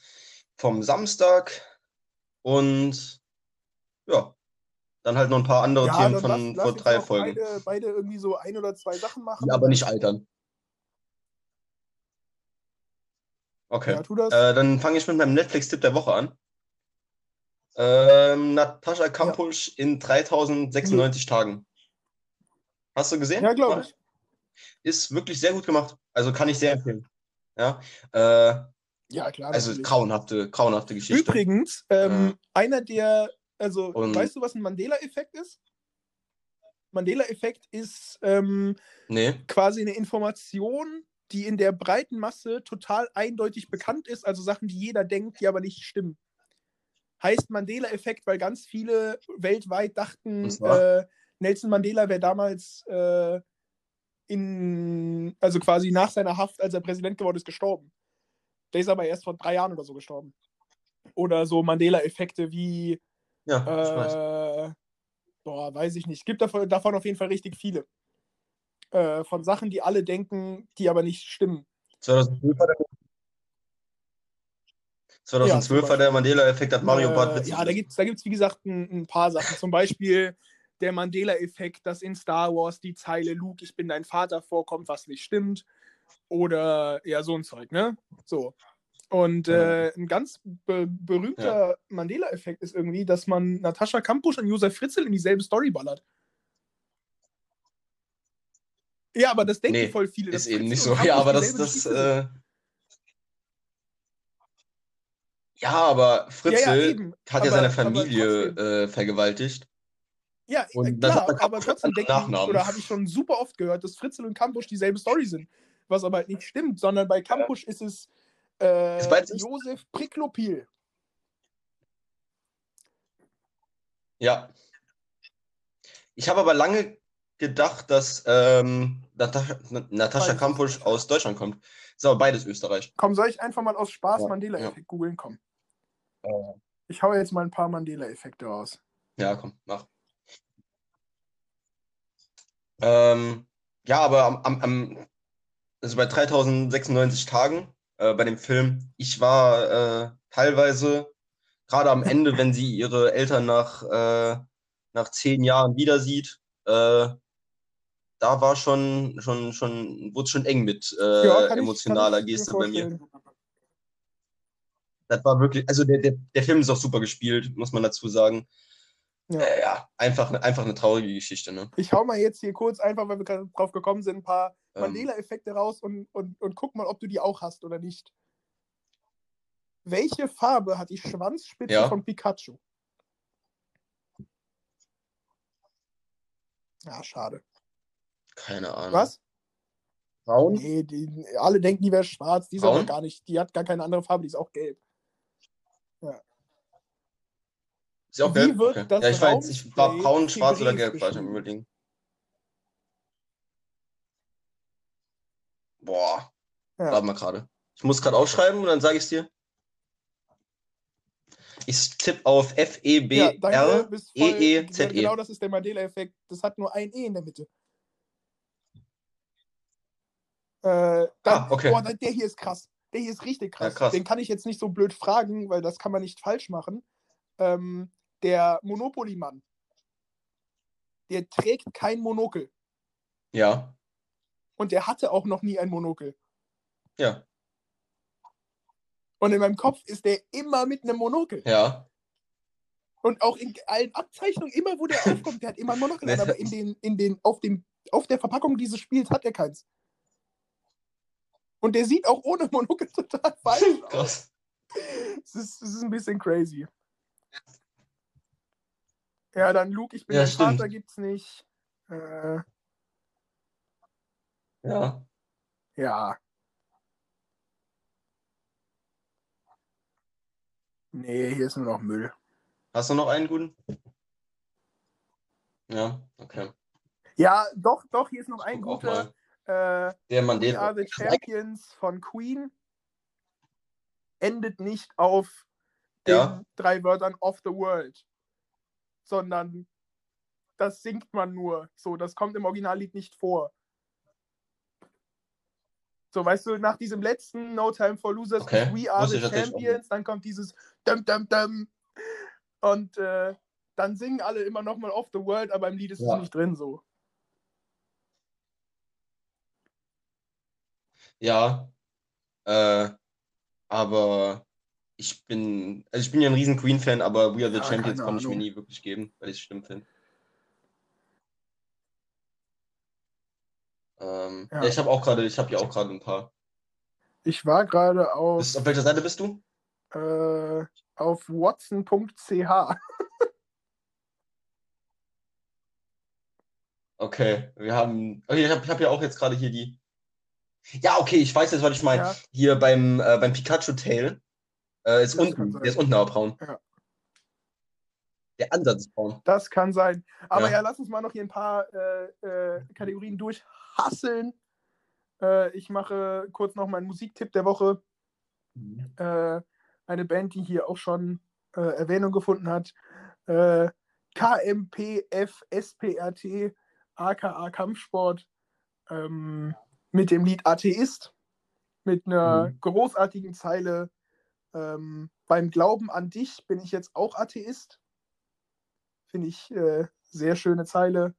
vom Samstag und ja, dann halt noch ein paar andere
Ja,
Themen von
lass, lass
vor
jetzt
drei Folgen,
Beide, beide irgendwie so ein oder zwei Sachen machen.
die aber nicht altern. Okay.
Ja.
Äh, dann fange ich mit meinem Netflix-Tipp der Woche an. Ähm, Natascha Kampusch in 3096 Tagen. Hast du gesehen?
ja, glaube ich.
Ist wirklich sehr gut gemacht. Also kann ich sehr empfehlen. Ja. Äh,
Ja, klar.
also
natürlich.
grauenhafte, grauenhafte Geschichte.
Übrigens, ähm,
Ja.
einer der, also
Und-
weißt du, was ein Mandela-Effekt ist? Mandela-Effekt ist ähm,
Nee.
quasi eine Information, die in der breiten Masse total eindeutig bekannt ist, also Sachen, die jeder denkt, die aber nicht stimmen. Heißt Mandela-Effekt, weil ganz viele weltweit dachten, äh, Nelson Mandela wäre damals äh, in, also quasi nach seiner Haft, als er Präsident geworden ist, gestorben. Der ist aber erst vor drei Jahren oder so gestorben. Oder so Mandela-Effekte wie,
Ja,
äh, boah, weiß ich nicht. Es gibt davon, davon auf jeden Fall richtig viele. Äh, von Sachen, die alle denken, die aber nicht stimmen.
2012 war der, 2012
zum
war der Mandela-Effekt, hat Mario
Äh,
Barth
ja, da gibt es, da gibt's, wie gesagt, ein, ein paar Sachen. Zum Beispiel der Mandela-Effekt, dass in Star Wars die Zeile Luke, ich bin dein Vater vorkommt, was nicht stimmt. Oder ja, so ein Zeug, ne? So. Und äh, ein ganz be berühmter Mandela-Effekt ist irgendwie, dass man Natascha Kampusch und Josef Fritzl in dieselbe Story ballert. Ja, aber das denken
Nee,
voll viele.
ist eben nicht so. Ja, aber das, das, äh, ja, aber Fritzl
eben.
hat ja
Aber-
seine Familie äh, vergewaltigt.
Ja,
Und
äh, klar, aber trotzdem denken, oder habe ich schon super oft gehört, dass Fritzl und Kampusch dieselbe Story sind. Was aber nicht stimmt, sondern bei Kampusch ist es äh,
Ist
Josef Priklopil.
Ja. Ich habe aber lange gedacht, dass ähm, Natascha, Natascha Kampusch aus Deutschland kommt. Ist aber beides Österreich.
Komm, soll ich einfach mal aus Spaß
Ja,
Mandela-Effekt googeln? Komm. Ich hau jetzt mal ein paar Mandela-Effekte raus.
Ja, komm, mach. Ähm, ja, aber am, am, am also bei 3096 Tagen äh, bei dem Film, ich war äh, teilweise, gerade am Ende, wenn sie ihre Eltern nach, äh, nach zehn Jahren wieder sieht, äh, da war schon, schon, schon, wurde schon eng mit äh,
Ja, ich-
emotionaler
ich mir
Geste bei mir. Das war wirklich, also der, der, der Film ist auch super gespielt, muss man dazu sagen.
Ja.
Äh, ja, einfach, einfach eine traurige Geschichte, ne?
Ich hau mal jetzt hier kurz einfach, weil wir gerade drauf gekommen sind, ein paar
Ähm.
Mandela-Effekte raus und, und, und guck mal, ob du die auch hast oder nicht. Welche Farbe hat die Schwanzspitze
Ja.
von Pikachu? Ja, schade.
Keine Ahnung.
Was?
Braun?
Nee, die, alle denken, die wäre schwarz. Die ist aber gar nicht. Die hat gar keine andere Farbe, die ist auch gelb.
Ist auch
Wie
gelb?
wird
Okay.
das
Ja, ich war jetzt, ich war braun, schwarz oder gelb, war ich am überlegen. Boah,
Ja.
warte mal gerade. Ich muss gerade aufschreiben und dann sage ich es dir. Ich tippe auf
Ja, danke, bist voll-
F-E-B-R-E-E-Z-E.
Genau das ist der Mandela-Effekt. Das hat nur ein E in der Mitte. Äh, dann,
Ah, okay.
Boah, der hier ist krass. Der hier ist richtig krass.
Ja, krass.
Den kann ich jetzt nicht so blöd fragen, weil das kann man nicht falsch machen. Ähm, der Monopoly-Mann. Der trägt kein Monokel.
Ja,
Und der hatte auch noch nie ein Monokel.
ja,
Und in meinem Kopf ist der immer mit einem Monokel.
ja.
Und auch in allen Abzeichnungen, immer wo der aufkommt, der hat immer ein Monokel
Nee, <laughs>
aber
das-
in den, in den, auf, dem, auf der Verpackung dieses Spiels hat er keins. Und der sieht auch ohne Monokel <laughs> total falsch aus.
Krass.
Es ist, es ist ein bisschen crazy. Ja, dann Luke, ich bin
ja,
dein
stimmt.
Vater gibt's nicht. Äh,
ja.
Ja. Nee, hier ist nur noch Müll.
Hast du noch einen guten? Ja, okay.
Ja, doch, doch, hier ist noch
ich ein
guter. Äh,
der Mandela.
The Champions von Queen endet nicht auf den
ja.
drei Wörtern of the world sondern das singt man nur. So, das kommt im Originallied nicht vor. So, weißt du, nach diesem letzten No Time for Losers
Okay,
We Are the Champions, dann kommt dieses Dum Dum Dum und äh, dann singen alle immer nochmal Off the World, aber im Lied ist
Ja.
es nicht drin so.
Ja. Äh, aber ich bin, also ich bin ja ein riesen Queen-Fan, aber We Are the
Ja,
Champions konnte ich mir nie wirklich geben, weil ich es schlimm finde. Ähm,
Ja.
ja. ich habe auch gerade, ich habe ja auch gerade ein paar.
Ich war gerade auf,
Bist, auf welcher Seite bist du?
äh, auf watson.ch. <laughs>
Okay, wir haben. Okay, ich habe ich hab ja auch jetzt gerade hier die. Ja, okay, ich weiß jetzt, was ich meine.
Ja.
Hier beim, äh, beim Pikachu Tail äh, ist
Das kann
unten,
sein.
der ist unten aber braun.
Ja.
Der Ansatz ist braun.
Das kann sein. Aber ja,
Ja.
lass uns mal noch hier ein paar äh, äh, Kategorien durchhasseln. Äh, ich mache kurz noch meinen Musiktipp der Woche. Äh, eine Band, die hier auch schon äh, Erwähnung gefunden hat. KMPF-SPRT, aka Kampfsport, ähm, mit dem Lied Atheist. Mit einer
Mhm.
großartigen Zeile. Ähm, beim Glauben an dich bin ich jetzt auch Atheist. Finde ich äh, sehr schöne Zeile.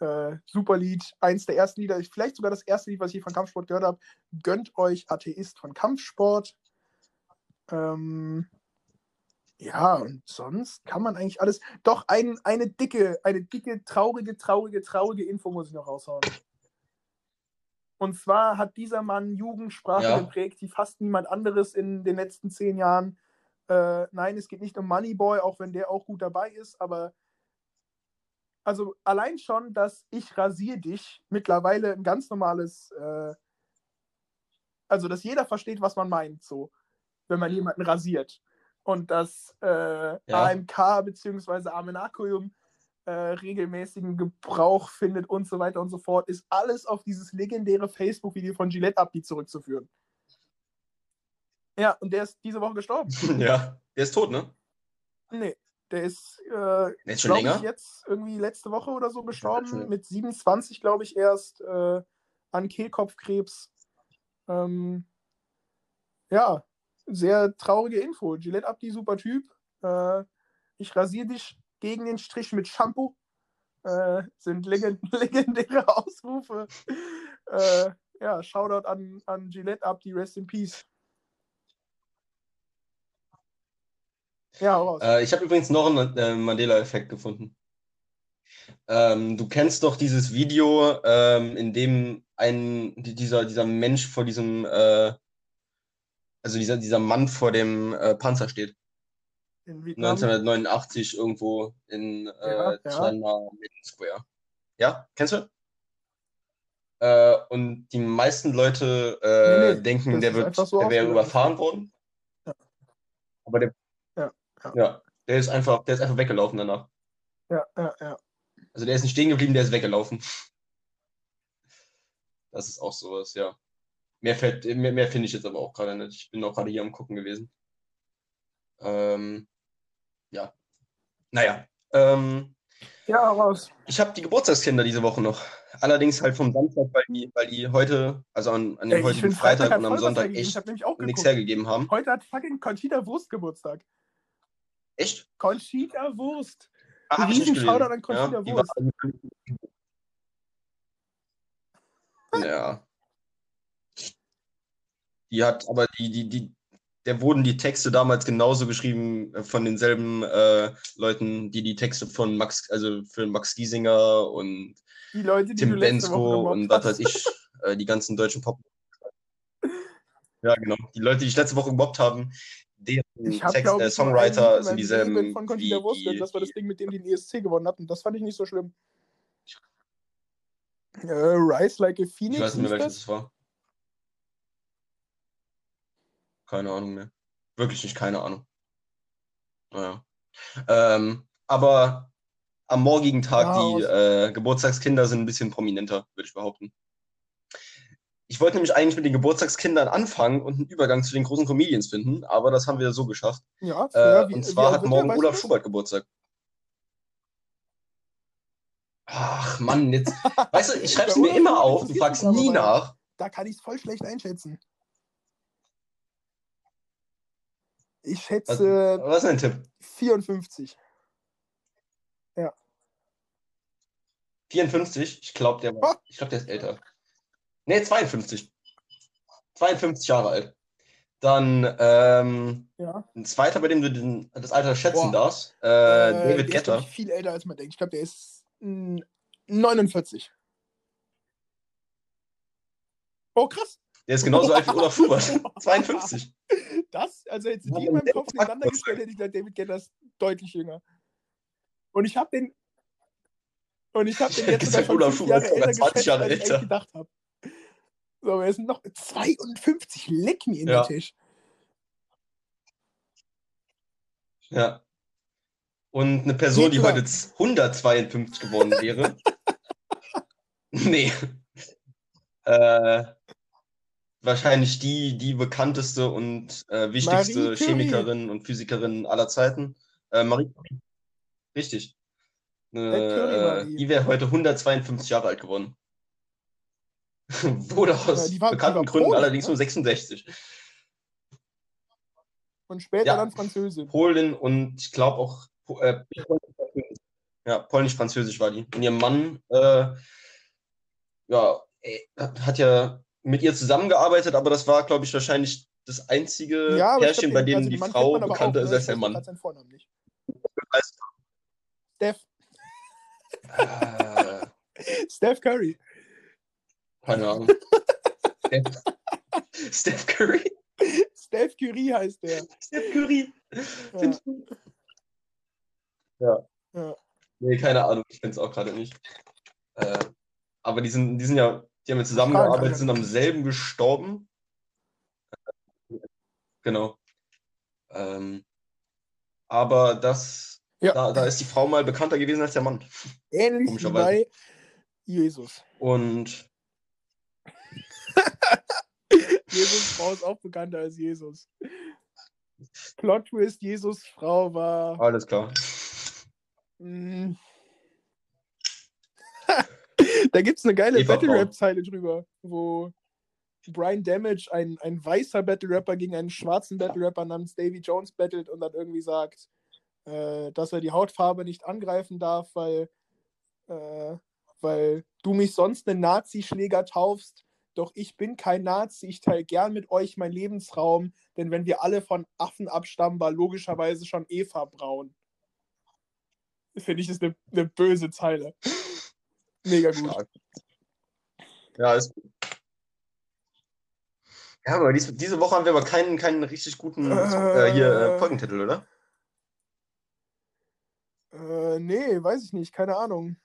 Äh, super Lied. Eins der ersten Lieder, vielleicht sogar das erste Lied, was ich von Kampfsport gehört habe. Gönnt euch Atheist von Kampfsport. Ähm, ja, und sonst kann man eigentlich alles. Doch, ein, eine dicke, eine dicke, traurige, traurige, traurige Info muss ich noch raushauen. Und zwar hat dieser Mann Jugendsprache
Ja.
geprägt, wie fast niemand anderes in den letzten zehn Jahren. Äh, nein, es geht nicht um Moneyboy, auch wenn der auch gut dabei ist, aber also allein schon, dass ich rasier dich mittlerweile ein ganz normales, äh, also dass jeder versteht, was man meint, so, wenn man jemanden rasiert. Und dass äh, AMK bzw. Amenakium äh, regelmäßigen Gebrauch findet und so weiter und so fort, ist alles auf dieses legendäre Facebook-Video von Gillette Upbeat zurückzuführen. Ja, und der ist diese Woche gestorben. <laughs>
ja, der ist tot, ne?
Nee, der ist, äh,
Der ist schon länger.
ich, jetzt irgendwie letzte Woche oder so gestorben. Mit 27, glaube ich, erst äh, an Kehlkopfkrebs. Ähm, ja, sehr traurige Info. Gillette Abdi, super Typ. Äh, ich rasiere dich gegen den Strich mit Shampoo. Äh, sind legend <laughs> legendäre Ausrufe. Äh, ja, Shoutout an, an Gillette Abdi, Rest in Peace. Ja, raus.
Äh, ich habe übrigens noch einen äh, Mandela-Effekt gefunden. Ähm, du kennst doch dieses Video, ähm, in dem ein die- dieser, dieser Mensch vor diesem, äh, also dieser, dieser Mann vor dem äh, Panzer steht.
In Vietnam.
1989 irgendwo in äh,
ja.
Tiananmen Square. Ja, kennst du? Äh, und die meisten Leute äh,
Nee, nee,
denken, der wird,
so
der wäre überfahren worden.
Ja.
Aber der,
Ja, ja.
ja, der ist einfach, der ist einfach weggelaufen danach.
Ja, ja, ja.
Also der ist nicht stehen geblieben, der ist weggelaufen. Das ist auch sowas, ja. Mehr, fällt- mehr, mehr finde ich jetzt aber auch gerade nicht. Ich bin auch gerade hier am Gucken gewesen. Ähm. Naja. Ähm,
Ja, raus.
ich habe die Geburtstagskinder diese Woche noch. Allerdings halt vom Samstag, weil die, weil die heute, also an, an dem
Ey,
heutigen Freitag,
hat
und am Sonntag echt nichts hergegeben haben.
Heute hat fucking Conchita Wurst Geburtstag.
Echt?
Conchita Wurst.
Ah,
Riesen. Shoutout an Conchita
die
Wurst.
Ja. Die hat, aber die, die, die, der wurden die Texte damals genauso geschrieben äh, von denselben äh, Leuten, die die Texte von Max, also für Max Giesinger und
Die Leute, die
Tim Bensko und was weiß ich, äh, die ganzen deutschen Pop. Ja, genau. Die Leute, die ich letzte Woche gemobbt haben, deren
habe,
Text,
glaube
äh, Songwriter sind dieselben
von
wie die,
Das war das Ding, mit dem die den ESC gewonnen hatten. Das fand ich nicht so schlimm. Äh, Rise Like a Phoenix.
ich weiß nicht mehr, welches
das?
war. Keine Ahnung mehr. Wirklich nicht, keine Ahnung. Naja. Ähm, aber am morgigen Tag,
Ja,
die äh, Geburtstagskinder sind ein bisschen prominenter, würde ich behaupten. Ich wollte nämlich eigentlich mit den Geburtstagskindern anfangen und einen Übergang zu den großen Comedians finden, aber das haben wir so geschafft.
Ja,
Äh,
fair. Wie-
und zwar hat morgen Olaf? Schubert Geburtstag. Ach Mann, jetzt. <laughs> Weißt du, ich schreib's
Bei
mir immer auf, du
interessiert
fragst
mich aber,
nie nach.
Da kann ich es voll schlecht einschätzen. Ich
Was,
schätze
was ist dein Tipp?
54.
54? Ich glaube, der, war- <laughs> ich glaub, der ist älter. Nee, 52. 52 Jahre alt. Dann ähm,
Ja.
ein zweiter, bei dem du den, das Alter schätzen
Boah.
darfst. Äh,
Äh,
David
der ist,
Getter.
ich, viel älter, als man denkt. Ich glaube, der ist mm, 49. Oh, krass.
Der ist genauso alt wie Olaf Schubert. <laughs> 52.
Das, also jetzt die in meinem Kopf nebeneinander gestellt, hätte ich gesagt, David Getter ist deutlich jünger. Und ich habe den. Und ich habe den <laughs> jetzt sogar schon fünf Jahre älter
20
geschätzt,
Jahre
als ich
älter.
gedacht habe. So, aber er ist noch 52. Leck mir in
Ja.
den Tisch.
Ja. Und eine Person, die heute 152 geworden wäre. <laughs> nee. Äh, wahrscheinlich die, die bekannteste und äh, wichtigste. Chemikerin und Physikerin aller Zeiten. Äh, Marie Curie. Richtig. Äh, die wäre heute 152 Jahre alt geworden. <laughs> Wurde aus
Ja, die war-
bekannten Gründen
Polin,
allerdings
ne?
nur 66.
Und später
Ja.
dann Französin.
Polin und ich glaube auch äh, ja, polnisch-französisch war die. Und ihr Mann äh, ja, äh, hat ja mit ihr zusammengearbeitet, aber das war, glaube ich, wahrscheinlich das einzige
Ja,
Pärchen,
glaub,
bei dem
also
die Frau bekannter
auch,
ist
ne?
als
Ich
der
weiß
Mann.
seinen Vornamen nicht. Steph,
äh, <laughs>
Steph Curry.
keine Ahnung. Steph, <laughs> Steph Curry?
Steph Curie heißt der.
Steph Curry.
Ja.
Ja.
Ja.
Nee, keine Ahnung, ich finde es auch gerade nicht. Äh, aber die sind, die sind ja, die haben ja zusammengearbeitet, sind am selben gestorben. Genau. Ähm, aber das,
Ja.
da, da ist die Frau mal bekannter gewesen als der Mann.
Ähnlich wie bei Jesus.
Und <laughs>
Jesus Frau ist auch bekannter als Jesus. Plot Twist, Jesus Frau war.
alles klar.
Da gibt es eine geile
Eva
Battle. Rap-Zeile drüber, wo Brian Damage, ein, ein weißer Battle Rapper, gegen einen schwarzen Battle Rapper namens Davy Jones battelt und dann irgendwie sagt, äh, dass er die Hautfarbe nicht angreifen darf, weil, äh, weil du mich sonst einen Nazi-Schläger taufst. Doch ich bin kein Nazi, ich teile gern mit euch meinen Lebensraum, denn wenn wir alle von Affen abstammen, war logischerweise schon Eva braun. Finde ich, ist eine, eine böse Zeile. Mega gut.
Stark. Ja, ist gut. Ja, aber dies, diese Woche haben wir aber keinen, keinen richtig guten äh, hier, äh,
Äh.
Folgentitel, oder?
Äh, nee, weiß ich nicht, keine Ahnung.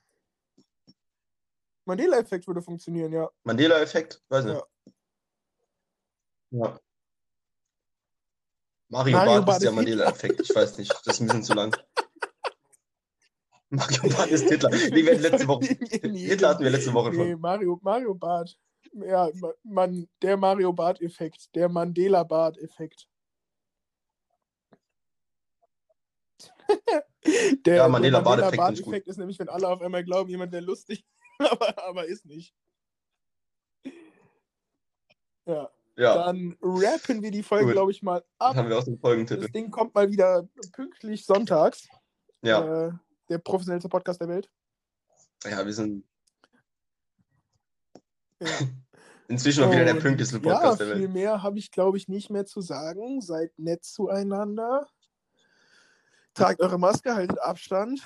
Mandela-Effekt würde funktionieren, ja.
Mandela-Effekt? Weiß nicht.
Ja.
Ja. Mario,
Mario
Barth ist der Mandela-Effekt. Ich weiß nicht. Das ist ein bisschen zu lang. <laughs> Mario Barth ist Hitler. Nee, wir hatten letzte Woche. <laughs> Hitler hatten wir letzte Woche
Nee,
schon.
Mario, Mario Bart. Ja, ma- man, der Mario Bart-Effekt, der Mandela-Bart-Effekt. <laughs> der
Ja,
Mandela
finde ich gut.
ist nämlich, wenn alle auf einmal glauben, jemand wäre lustig, <laughs> aber, aber ist nicht. Ja,
Ja,
dann rappen wir die Folge, glaube ich, mal
dann
ab.
haben wir auch den
Das
Folgentitel.
Ding kommt mal wieder pünktlich sonntags.
Ja,
Äh, der professionellste Podcast der Welt.
ja, wir sind
Ja. <laughs>
inzwischen auch wieder der pünktlichste
Ja,
Podcast der
viel
Welt.
mehr habe ich, glaube ich, nicht mehr zu sagen. Seid nett zueinander. Tragt eure Maske, haltet Abstand.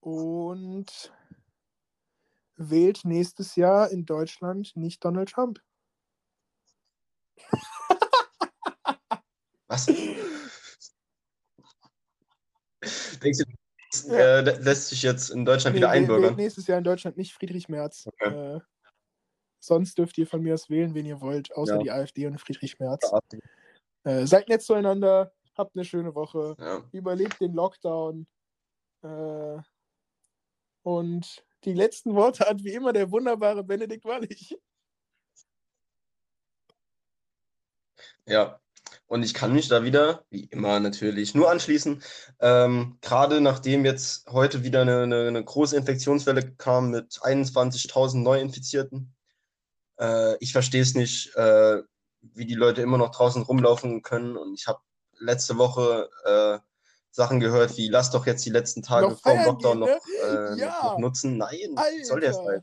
Und wählt nächstes Jahr in Deutschland nicht Donald Trump.
Was? <laughs> Du,
Ja.
äh, lä- lässt sich jetzt in Deutschland
Nee,
wieder einbürgern?
nächstes Jahr in Deutschland nicht Friedrich Merz.
Okay.
Äh, sonst dürft ihr von mir aus wählen, wen ihr wollt, außer
Ja.
die AfD und Friedrich Merz. Äh, seid nett zueinander. Habt eine schöne Woche.
Ja.
Überlebt den Lockdown. Äh, und die letzten Worte hat wie immer der wunderbare Benedikt Wallig.
Ja, und ich kann mich da wieder, wie immer natürlich, nur anschließen. Ähm, Gerade nachdem jetzt heute wieder eine, eine, eine große Infektionswelle kam mit 21.000 Neuinfizierten. Äh, ich verstehe es nicht, äh, wie die Leute immer noch draußen rumlaufen können. Und ich habe letzte Woche äh, Sachen gehört, wie lass doch jetzt die letzten Tage
Noch
vor dem Lockdown noch,
ne?
äh,
Ja.
noch, noch nutzen. Nein, was soll der
Alter.
Scheiß?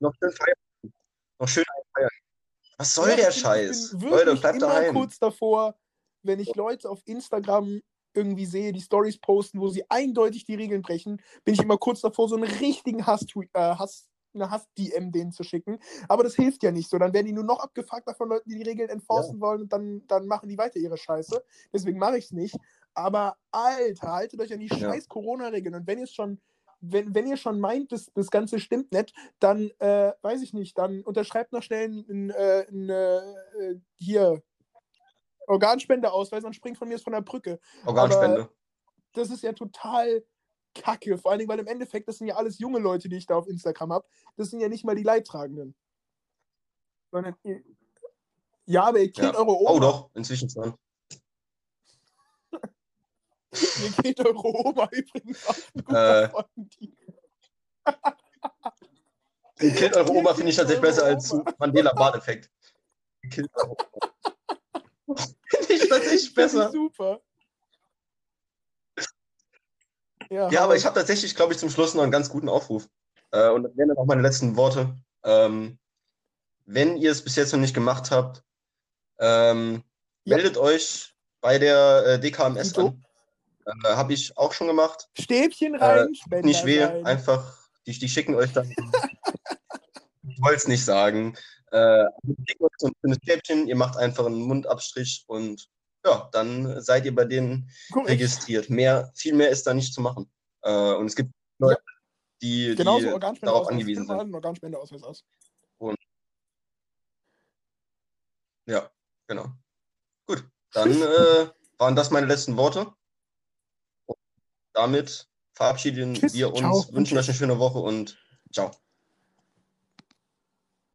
Noch schön feiern. Noch schön feiern. Was soll
Ja,
der
ich bin,
Scheiß?
Ich bin
Leute, bleibt
immer
daheim.
kurz davor, wenn ich Leute auf Instagram irgendwie sehe, die Stories posten, wo sie eindeutig die Regeln brechen, bin ich immer kurz davor, so einen richtigen Hass, äh, Hass eine Hass-DM denen zu schicken. Aber das hilft ja nicht so. Dann werden die nur noch abgefuckter von Leuten, die die Regeln enforcen wollen und dann, dann machen die weiter ihre Scheiße. Deswegen mache ich es nicht. Aber Alter, haltet euch an die
Ja.
scheiß Corona-Regeln. Und wenn ihr es schon, wenn, wenn ihr schon meint, das, das Ganze stimmt nicht, dann äh, weiß ich nicht, dann unterschreibt noch schnell ein, äh, ein, äh, hier Organspendeausweis und springt von mir von der Brücke.
Organspende.
Das ist ja total kacke. Vor allen Dingen, weil im Endeffekt, das sind ja alles junge Leute, die ich da auf Instagram habe. Das sind ja nicht mal die Leidtragenden. Sondern ja, aber ihr kennt
Ja.
eure Oma.
Oh doch, inzwischen schon.
Ihr kennt eure Oma übrigens auch. ein
Äh. Den Killt eure Oma finde ich tatsächlich besser als
Oma.
Mandela-Bart-Effekt. Killt eure Oma. Finde ich tatsächlich besser.
super. Ja,
Ja, aber ich habe tatsächlich, glaube ich, zum Schluss noch einen ganz guten Aufruf. Äh, und das wären dann auch meine letzten Worte. Ähm, wenn ihr es bis jetzt noch nicht gemacht habt, ähm,
Ja.
meldet euch bei der äh, DKMS
Dito.
an. Äh, habe ich auch schon gemacht.
Stäbchen rein,
Tut
Spender
Nicht weh,
rein.
einfach, die, die schicken euch dann. <laughs> ich wollte es nicht sagen. Äh, die schicken euch so ein schönes Stäbchen, ihr macht einfach einen Mundabstrich und ja, dann seid ihr bei denen
Korrekt.
registriert. Mehr, viel mehr ist da nicht zu machen. Äh, und es gibt Leute, die,
Genauso
die darauf angewiesen sind.
einen Organspendeausweis aus.
Ja, genau. Gut, dann <laughs> äh, waren das meine letzten Worte. Damit verabschieden
Tschüss,
wir uns,
ciao
wünschen euch eine schöne Woche und ciao.